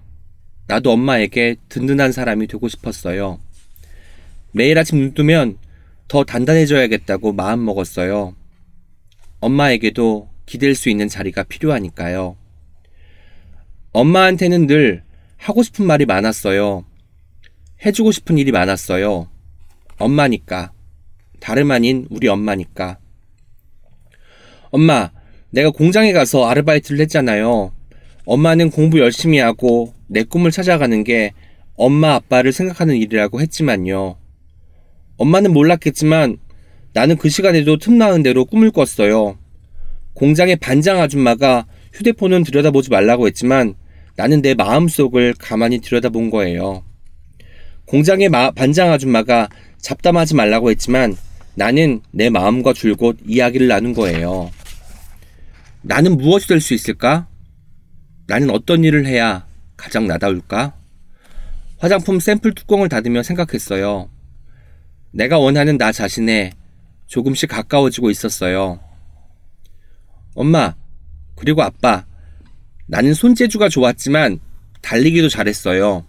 나도 엄마에게 든든한 사람이 되고 싶었어요. 매일 아침 눈 뜨면 더 단단해져야겠다고 마음 먹었어요. 엄마에게도 기댈 수 있는 자리가 필요하니까요. 엄마한테는 늘 하고 싶은 말이 많았어요. 해주고 싶은 일이 많았어요. 엄마니까. 다름 아닌 우리 엄마니까. 엄마, 내가 공장에 가서 아르바이트를 했잖아요. 엄마는 공부 열심히 하고 내 꿈을 찾아가는 게 엄마 아빠를 생각하는 일이라고 했지만요. 엄마는 몰랐겠지만 나는 그 시간에도 틈나는 대로 꿈을 꿨어요. 공장의 반장 아줌마가 휴대폰은 들여다보지 말라고 했지만 나는 내 마음속을 가만히 들여다본 거예요. 공장의 마- 반장 아줌마가 잡담하지 말라고 했지만 나는 내 마음과 줄곧 이야기를 나눈 거예요. 나는 무엇이 될 수 있을까? 나는 어떤 일을 해야 가장 나다울까? 화장품 샘플 뚜껑을 닫으며 생각했어요. 내가 원하는 나 자신에 조금씩 가까워지고 있었어요. 엄마, 그리고 아빠, 나는 손재주가 좋았지만 달리기도 잘했어요.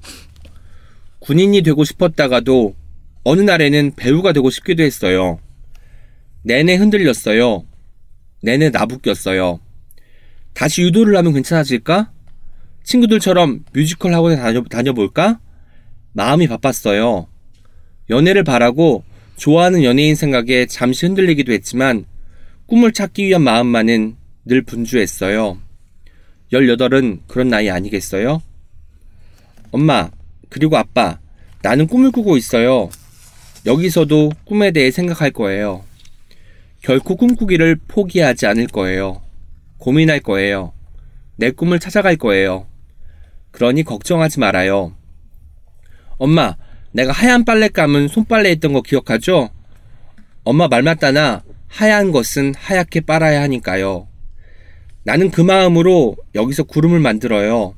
군인이 되고 싶었다가도 어느 날에는 배우가 되고 싶기도 했어요. 내내 흔들렸어요. 내내 나부꼈어요. 다시 유도를 하면 괜찮아질까? 친구들처럼 뮤지컬 학원에 다녀, 다녀볼까? 마음이 바빴어요. 연애를 바라고 좋아하는 연예인 생각에 잠시 흔들리기도 했지만 꿈을 찾기 위한 마음만은 늘 분주했어요. 18은 그런 나이 아니겠어요? 엄마, 그리고 아빠, 나는 꿈을 꾸고 있어요. 여기서도 꿈에 대해 생각할 거예요. 결코 꿈꾸기를 포기하지 않을 거예요. 고민할 거예요. 내 꿈을 찾아갈 거예요. 그러니 걱정하지 말아요. 엄마, 내가 하얀 빨래 감은 손빨래 했던 거 기억하죠? 엄마 말 맞다나 하얀 것은 하얗게 빨아야 하니까요. 나는 그 마음으로 여기서 구름을 만들어요.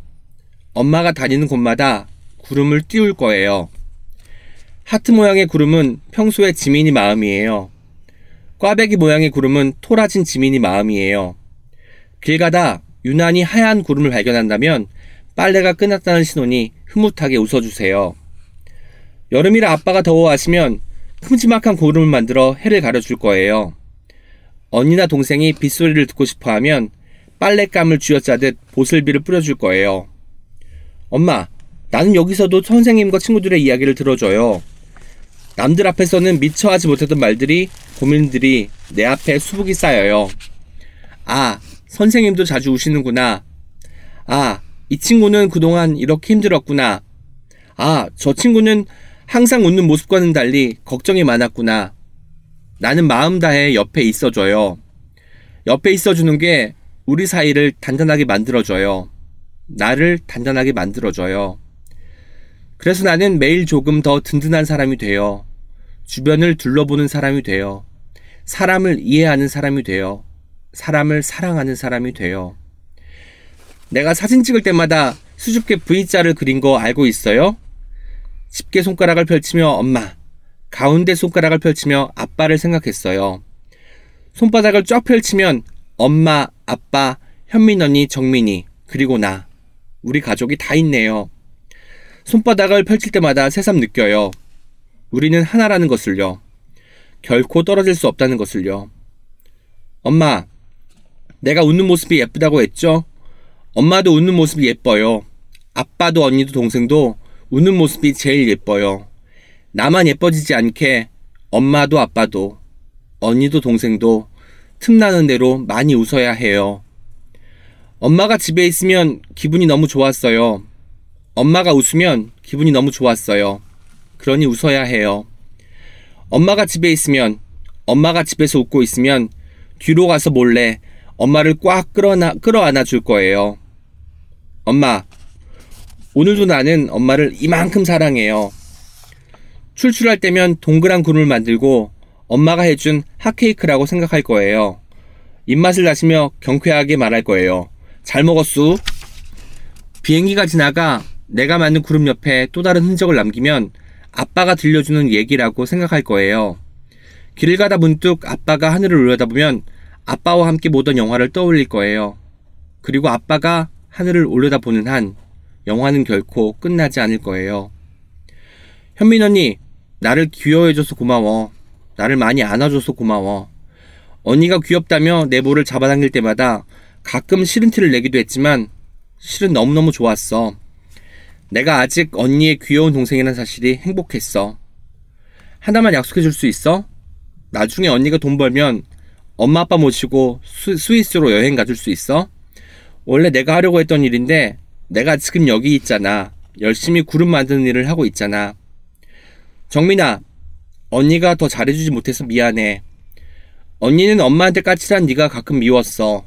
엄마가 다니는 곳마다 구름을 띄울 거예요. 하트 모양의 구름은 평소의 지민이 마음이에요. 꽈배기 모양의 구름은 토라진 지민이 마음이에요. 길 가다 유난히 하얀 구름을 발견한다면 빨래가 끝났다는 신호니 흐뭇하게 웃어주세요. 여름이라 아빠가 더워하시면 큼지막한 구름을 만들어 해를 가려줄 거예요. 언니나 동생이 빗소리를 듣고 싶어 하면 빨랫감을 쥐어짜듯 보슬비를 뿌려줄 거예요. 엄마, 나는 여기서도 선생님과 친구들의 이야기를 들어줘요. 남들 앞에서는 미처 하지 못했던 말들이, 고민들이 내 앞에 수북이 쌓여요. 아, 선생님도 자주 우시는구나. 아, 이 친구는 그동안 이렇게 힘들었구나. 아, 저 친구는 항상 웃는 모습과는 달리 걱정이 많았구나. 나는 마음 다해 옆에 있어줘요. 옆에 있어주는 게 우리 사이를 단단하게 만들어줘요. 나를 단단하게 만들어줘요. 그래서 나는 매일 조금 더 든든한 사람이 돼요. 주변을 둘러보는 사람이 돼요. 사람을 이해하는 사람이 돼요. 사람을 사랑하는 사람이 돼요. 내가 사진 찍을 때마다 수줍게 V자를 그린 거 알고 있어요? 집게 손가락을 펼치며 엄마, 가운데 손가락을 펼치며 아빠를 생각했어요. 손바닥을 쫙 펼치면 엄마, 아빠, 현민 언니, 정민이, 그리고 나. 우리 가족이 다 있네요. 손바닥을 펼칠 때마다 새삼 느껴요. 우리는 하나라는 것을요. 결코 떨어질 수 없다는 것을요. 엄마, 내가 웃는 모습이 예쁘다고 했죠? 엄마도 웃는 모습이 예뻐요. 아빠도 언니도 동생도 웃는 모습이 제일 예뻐요. 나만 예뻐지지 않게 엄마도 아빠도 언니도 동생도 틈나는 대로 많이 웃어야 해요. 엄마가 집에 있으면 기분이 너무 좋았어요. 엄마가 웃으면 기분이 너무 좋았어요. 그러니 웃어야 해요. 엄마가 집에 있으면, 엄마가 집에서 웃고 있으면 뒤로 가서 몰래 엄마를 꽉 끌어나, 끌어안아 줄 거예요. 엄마, 오늘도 나는 엄마를 이만큼 사랑해요. 출출할 때면 동그란 구름을 만들고 엄마가 해준 핫케이크라고 생각할 거예요. 입맛을 다시며 경쾌하게 말할 거예요. 잘 먹었수? 비행기가 지나가 내가 만든 구름 옆에 또 다른 흔적을 남기면 아빠가 들려주는 얘기라고 생각할 거예요. 길을 가다 문득 아빠가 하늘을 올려다보면 아빠와 함께 보던 영화를 떠올릴 거예요. 그리고 아빠가 하늘을 올려다보는 한 영화는 결코 끝나지 않을 거예요. 현민 언니, 나를 귀여워해줘서 고마워. 나를 많이 안아줘서 고마워. 언니가 귀엽다며 내 볼을 잡아당길 때마다 가끔 싫은 티를 내기도 했지만 실은 너무너무 좋았어. 내가 아직 언니의 귀여운 동생이라는 사실이 행복했어. 하나만 약속해 줄 수 있어? 나중에 언니가 돈 벌면 엄마 아빠 모시고 스, 스위스로 여행 가줄 수 있어? 원래 내가 하려고 했던 일인데 내가 지금 여기 있잖아. 열심히 구름 만드는 일을 하고 있잖아. 정민아, 언니가 더 잘해주지 못해서 미안해. 언니는 엄마한테 까칠한 네가 가끔 미웠어.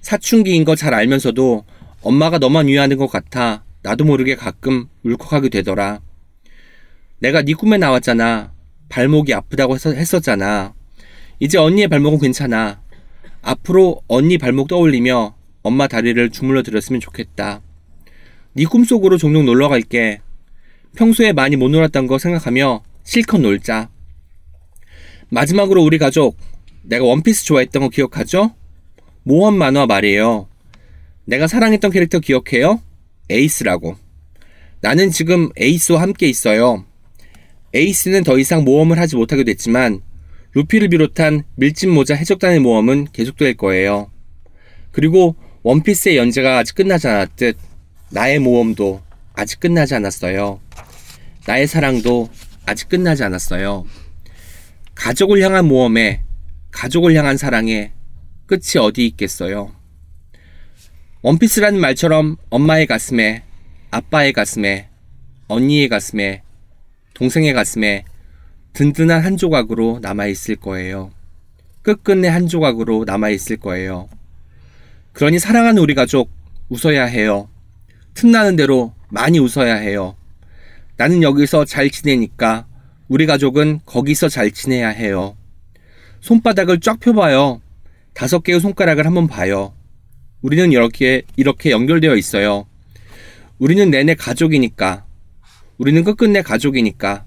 사춘기인 거 잘 알면서도 엄마가 너만 위하는 것 같아 나도 모르게 가끔 울컥하게 되더라. 내가 네 꿈에 나왔잖아. 발목이 아프다고 했었잖아. 이제 언니의 발목은 괜찮아. 앞으로 언니 발목 떠올리며 엄마 다리를 주물러 드렸으면 좋겠다. 네 꿈속으로 종종 놀러 갈게. 평소에 많이 못 놀았던 거 생각하며 실컷 놀자. 마지막으로 우리 가족, 내가 원피스 좋아했던 거 기억하죠? 모험 만화 말이에요. 내가 사랑했던 캐릭터 기억해요? 에이스라고. 나는 지금 에이스와 함께 있어요. 에이스는 더 이상 모험을 하지 못하게 됐지만 루피를 비롯한 밀짚 모자 해적단의 모험은 계속될 거예요. 그리고 원피스의 연재가 아직 끝나지 않았듯 나의 모험도 아직 끝나지 않았어요. 나의 사랑도 아직 끝나지 않았어요. 가족을 향한 모험에 가족을 향한 사랑에 끝이 어디 있겠어요. 원피스라는 말처럼 엄마의 가슴에, 아빠의 가슴에, 언니의 가슴에, 동생의 가슴에 든든한 한 조각으로 남아있을 거예요. 끝끝내 한 조각으로 남아있을 거예요. 그러니 사랑하는 우리 가족, 웃어야 해요. 틈나는 대로 많이 웃어야 해요. 나는 여기서 잘 지내니까 우리 가족은 거기서 잘 지내야 해요. 손바닥을 쫙 펴봐요. 다섯 개의 손가락을 한번 봐요. 우리는 이렇게, 이렇게 연결되어 있어요. 우리는 내내 가족이니까. 우리는 끝끝내 가족이니까.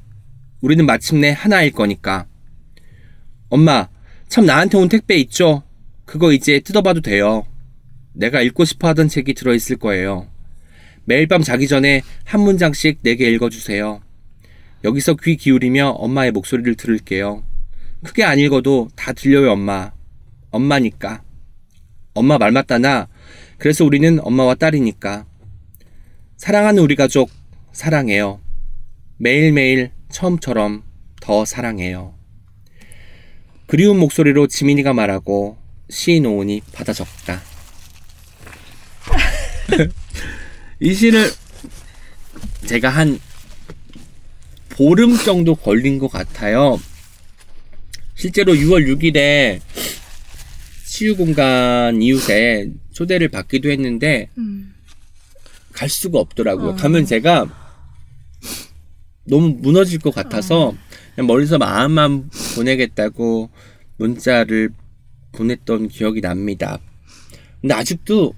우리는 마침내 하나일 거니까. 엄마, 참 나한테 온 택배 있죠? 그거 이제 뜯어봐도 돼요. 내가 읽고 싶어 하던 책이 들어있을 거예요. 매일 밤 자기 전에 한 문장씩 내게 읽어주세요. 여기서 귀 기울이며 엄마의 목소리를 들을게요. 크게 안 읽어도 다 들려요, 엄마. 엄마니까. 엄마 말 맞다나. 그래서 우리는 엄마와 딸이니까. 사랑하는 우리 가족, 사랑해요. 매일매일 처음처럼 더 사랑해요. 그리운 목소리로 지민이가 말하고 시인 오은이 받아 적다. 이 시를 제가 한 보름 정도 걸린 것 같아요. 실제로 6월 6일에 치유 공간 이웃에 초대를 받기도 했는데 음. 갈 수가 없더라고요. 어. 가면 제가 너무 무너질 것 같아서 그냥 멀리서 마음만 보내겠다고 문자를 보냈던 기억이 납니다. 근데 아직도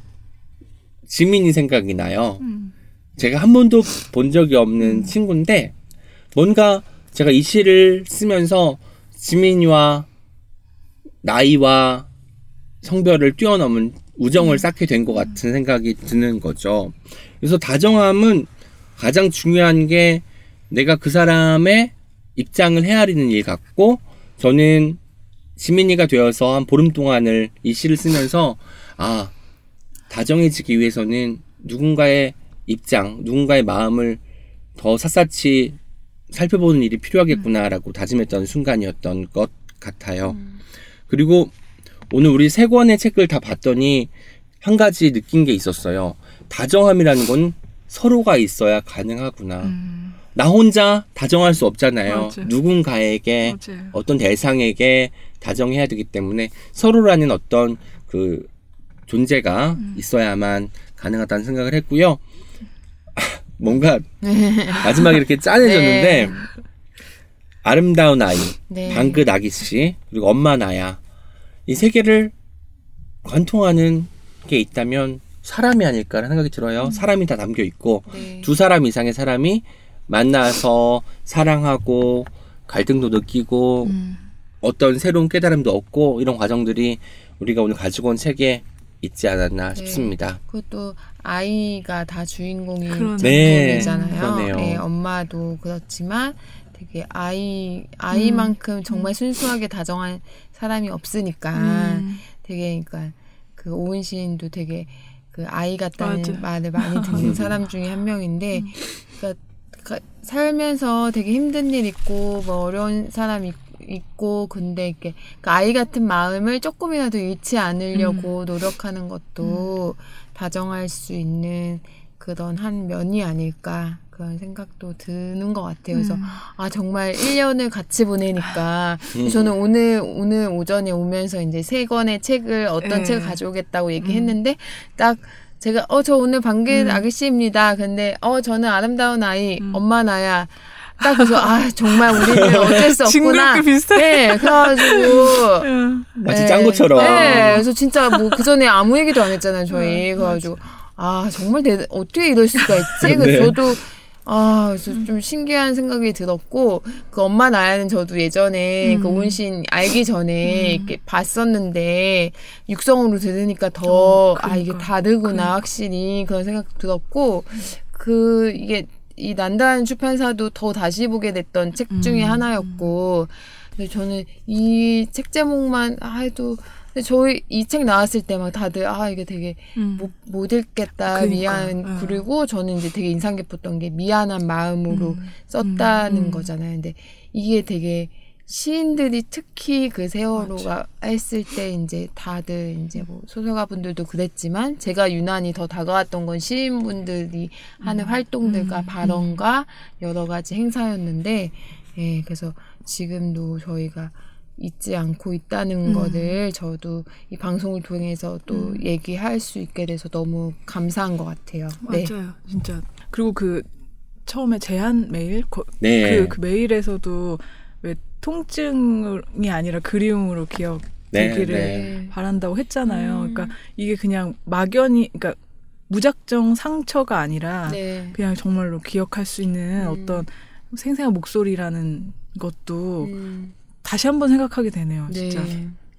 지민이 생각이 나요. 음. 제가 한 번도 본 적이 없는 친구인데 뭔가 제가 이 시를 쓰면서 지민이와 나이와 성별을 뛰어넘은 우정을 쌓게 된 것 같은 생각이 드는 거죠. 그래서 다정함은 가장 중요한 게 내가 그 사람의 입장을 헤아리는 일 같고 저는 지민이가 되어서 한 보름 동안을 이 시를 쓰면서 아 다정해지기 위해서는 누군가의 입장, 누군가의 마음을 더 샅샅이 살펴보는 일이 필요하겠구나라고 다짐했던 순간이었던 것 같아요. 그리고 오늘 우리 세 권의 책을 다 봤더니 한 가지 느낀 게 있었어요. 다정함이라는 건 서로가 있어야 가능하구나. 음. 나 혼자 다정할 수 없잖아요. 맞아. 누군가에게 맞아요. 어떤 대상에게 다정해야 되기 때문에 서로라는 어떤 그 존재가 있어야만 가능하다는 생각을 했고요. 뭔가 마지막에 이렇게 짠해졌는데 네. 아름다운 아이, 네. 방긋 아기 씨, 그리고 엄마 나야 이세 개를 관통하는 게 있다면 사람이 아닐까라는 생각이 들어요. 사람이 다 담겨 있고 네. 두 사람 이상의 사람이 만나서 사랑하고 갈등도 느끼고 음. 어떤 새로운 깨달음도 얻고 이런 과정들이 우리가 오늘 가지고 온 책에 있지 않았나 네. 싶습니다. 그것도 아이가 다 주인공인. 네, 작품이잖아요. 그러네요. 네, 엄마도 그렇지만 되게 아이 아이만큼 음. 정말 순수하게 다정한 사람이 없으니까. 음. 되게 그러니까 그 오은 시인도 되게 그 아이 같다는 맞아. 말을 많이 듣는 사람 중에 한 명인데 그러니까 가- 살면서 되게 힘든 일 있고 뭐 어려운 사람 있, 있고 근데 이렇게 그 아이 같은 마음을 조금이라도 잃지 않으려고 노력하는 것도 다정할 수 있는 그런 한 면이 아닐까 그런 생각도 드는 것 같아요. 그래서 음. 아 정말 1년을 같이 보내니까 음. 저는 오늘 오늘 오전에 오면서 이제 세 권의 책을 어떤 네. 책을 가져오겠다고 얘기했는데 딱 제가 어 저 오늘 방귀 음. 아저씨입니다. 근데 어 저는 아름다운 아이 음. 엄마 나야. 딱 그래서 아 정말 우리는 어쩔 수 없구나. 네, 그래가지고 음. 마치 짠 것처럼. 네, 그래서 진짜 뭐 그 전에 아무 얘기도 안 했잖아요, 저희. 그래가지고 아 정말 대, 어떻게 이럴 수가 있지? 그래서 네. 저도 아 그래서 좀 신기한 생각이 들었고 그 엄마 나야는 저도 예전에 음. 그 온신 알기 전에 음. 이렇게 봤었는데 육성으로 들으니까 더 어, 아 이게 그러니까. 다르구나 그러니까. 확실히 그런 생각 들었고 그 이게 이 난다는 출판사도 더 다시 보게 됐던 책 중에 음. 하나였고 저는 이 책 제목만 아, 해도 근데 저희 이 책 나왔을 때 막 다들 아 이게 되게 음. 못, 못 읽겠다 그러니까, 미안 응. 그리고 저는 이제 되게 인상 깊었던 게 미안한 마음으로 음. 썼다는 음, 음. 거잖아요. 근데 이게 되게 시인들이 특히 그 세월호가 했을 때 이제 다들 이제 뭐 소설가 분들도 그랬지만 제가 유난히 더 다가왔던 건 시인분들이 하는 활동들과 음, 발언과 여러 가지 행사였는데 예 그래서 지금도 저희가 잊지 않고 있다는 음. 거를 저도 이 방송을 통해서 또 음. 얘기할 수 있게 돼서 너무 감사한 것 같아요. 네. 맞아요, 진짜. 그리고 그 처음에 제한 메일 거- 네. 그, 그 메일에서도 왜 통증이 아니라 그리움으로 네, 기억 되기를 네. 바란다고 했잖아요. 음. 그러니까 이게 그냥 막연히, 그러니까 무작정 상처가 아니라 네. 그냥 정말로 기억할 수 있는 음. 어떤 생생한 목소리라는 것도 음, 다시 한번 생각하게 되네요, 네. 진짜.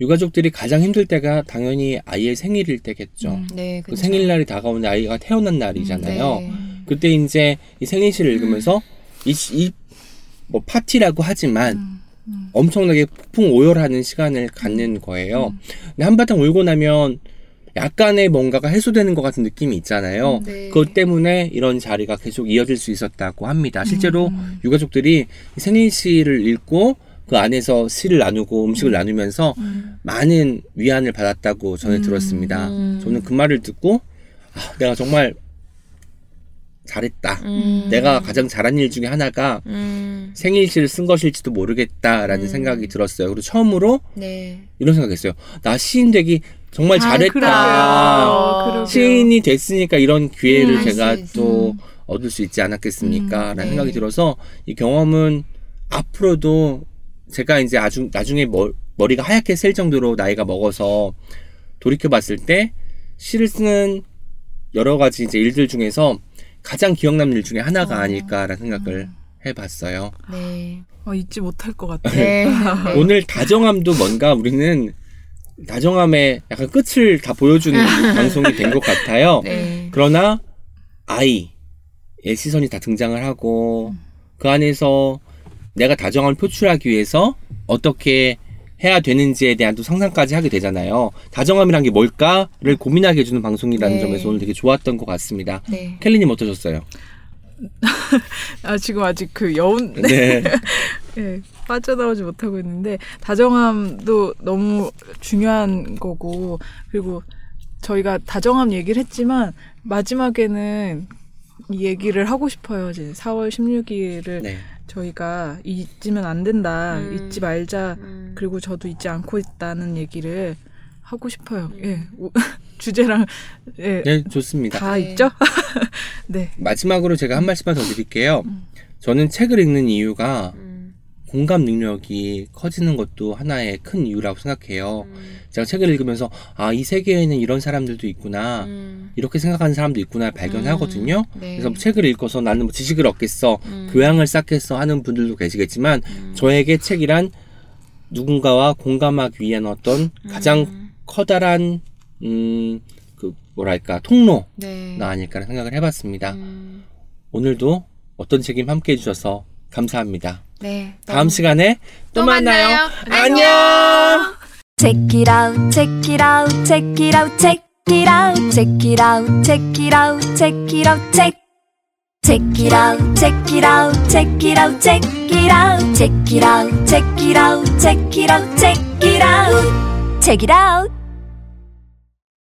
유가족들이 가장 힘들 때가 당연히 아이의 생일일 때겠죠. 음. 네. 그 그쵸. 생일날이 다가오는데 아이가 태어난 날이잖아요. 네. 그때 이제 이 생일시를 읽으면서 이, 이, 뭐 파티라고 하지만 음, 음. 엄청나게 폭풍 오열하는 시간을 갖는 거예요. 음. 근데 한바탕 울고 나면 약간의 뭔가가 해소되는 것 같은 느낌이 있잖아요. 네. 그것 때문에 이런 자리가 계속 이어질 수 있었다고 합니다. 실제로 음. 유가족들이 이 생일시를 읽고 그 안에서 시를 나누고 음식을 나누면서 음. 많은 위안을 받았다고 전에 음. 들었습니다. 음. 저는 그 말을 듣고 아, 내가 정말 잘했다. 음. 내가 가장 잘한 일 중에 하나가 음. 생일시를 쓴 것일지도 모르겠다라는 음. 생각이 들었어요. 그리고 처음으로 네. 이런 생각했어요. 나 시인 되기 정말 아, 잘했다. 그러게요. 시인이 됐으니까 이런 기회를 음, 제가. 또 얻을 수 있지 않았겠습니까? 음, 라는 네. 생각이 들어서 이 경험은 앞으로도 제가 이제 아주 나중에 머, 머리가 하얗게 셀 정도로 나이가 먹어서 돌이켜 봤을 때 시를 쓰는 여러 가지 이제 일들 중에서 가장 기억 남는 일 중에 하나가 어. 아닐까라는 생각을 해봤어요. 네. 어, 잊지 못할 것 같아. 네. 네. 오늘 다정함도 뭔가 우리는 다정함의 약간 끝을 다 보여주는 방송이 된 것 같아요. 네. 그러나 아이의 시선이 다 등장을 하고 그 안에서 내가 다정함을 표출하기 위해서 어떻게 해야 되는지에 대한 또 상상까지 하게 되잖아요. 다정함이란 게 뭘까를 고민하게 해주는 방송이라는 네. 점에서 오늘 되게 좋았던 것 같습니다. 네. 켈리님 어떠셨어요? 아, 지금 아직 그 여운, 네. 예, 빠져나오지 못하고 있는데 다정함도 너무 중요한 거고 그리고 저희가 다정함 얘기를 했지만 마지막에는 이 얘기를 하고 싶어요. 이제 4월 16일을 네. 저희가 잊으면 안 된다. 음. 잊지 말자. 음. 그리고 저도 잊지 않고 있다는 얘기를 하고 싶어요. 음. 예. 우- 주제랑 예. 네, 좋습니다. 다 네. 있죠? 네. 마지막으로 제가 한 말씀만 더 드릴게요. 음. 저는 책을 읽는 이유가 음. 공감 능력이 커지는 것도 하나의 큰 이유라고 생각해요. 음. 제가 책을 읽으면서 아, 이 세계에는 이런 사람들도 있구나. 음. 이렇게 생각하는 사람도 있구나 발견하거든요. 음. 네. 그래서 책을 읽어서 나는 뭐 지식을 얻겠어, 음. 교양을 쌓겠어 하는 분들도 계시겠지만 음. 저에게 책이란 누군가와 공감하기 위한 어떤 가장 커다란 음, 그 뭐랄까 통로가 네. 아닐까 생각을 해봤습니다. 음, 오늘도 어떤 책임 함께 해주셔서 감사합니다. 네. 다음 시간에 또, 또 만나요. 만나요. 안녕. Check it out, check it out, check it out, check it out, check it out, check it out, check it out, check. Check it out, check it out, check it out, check it out, check it out, check it out, check it out, check it out, check it out.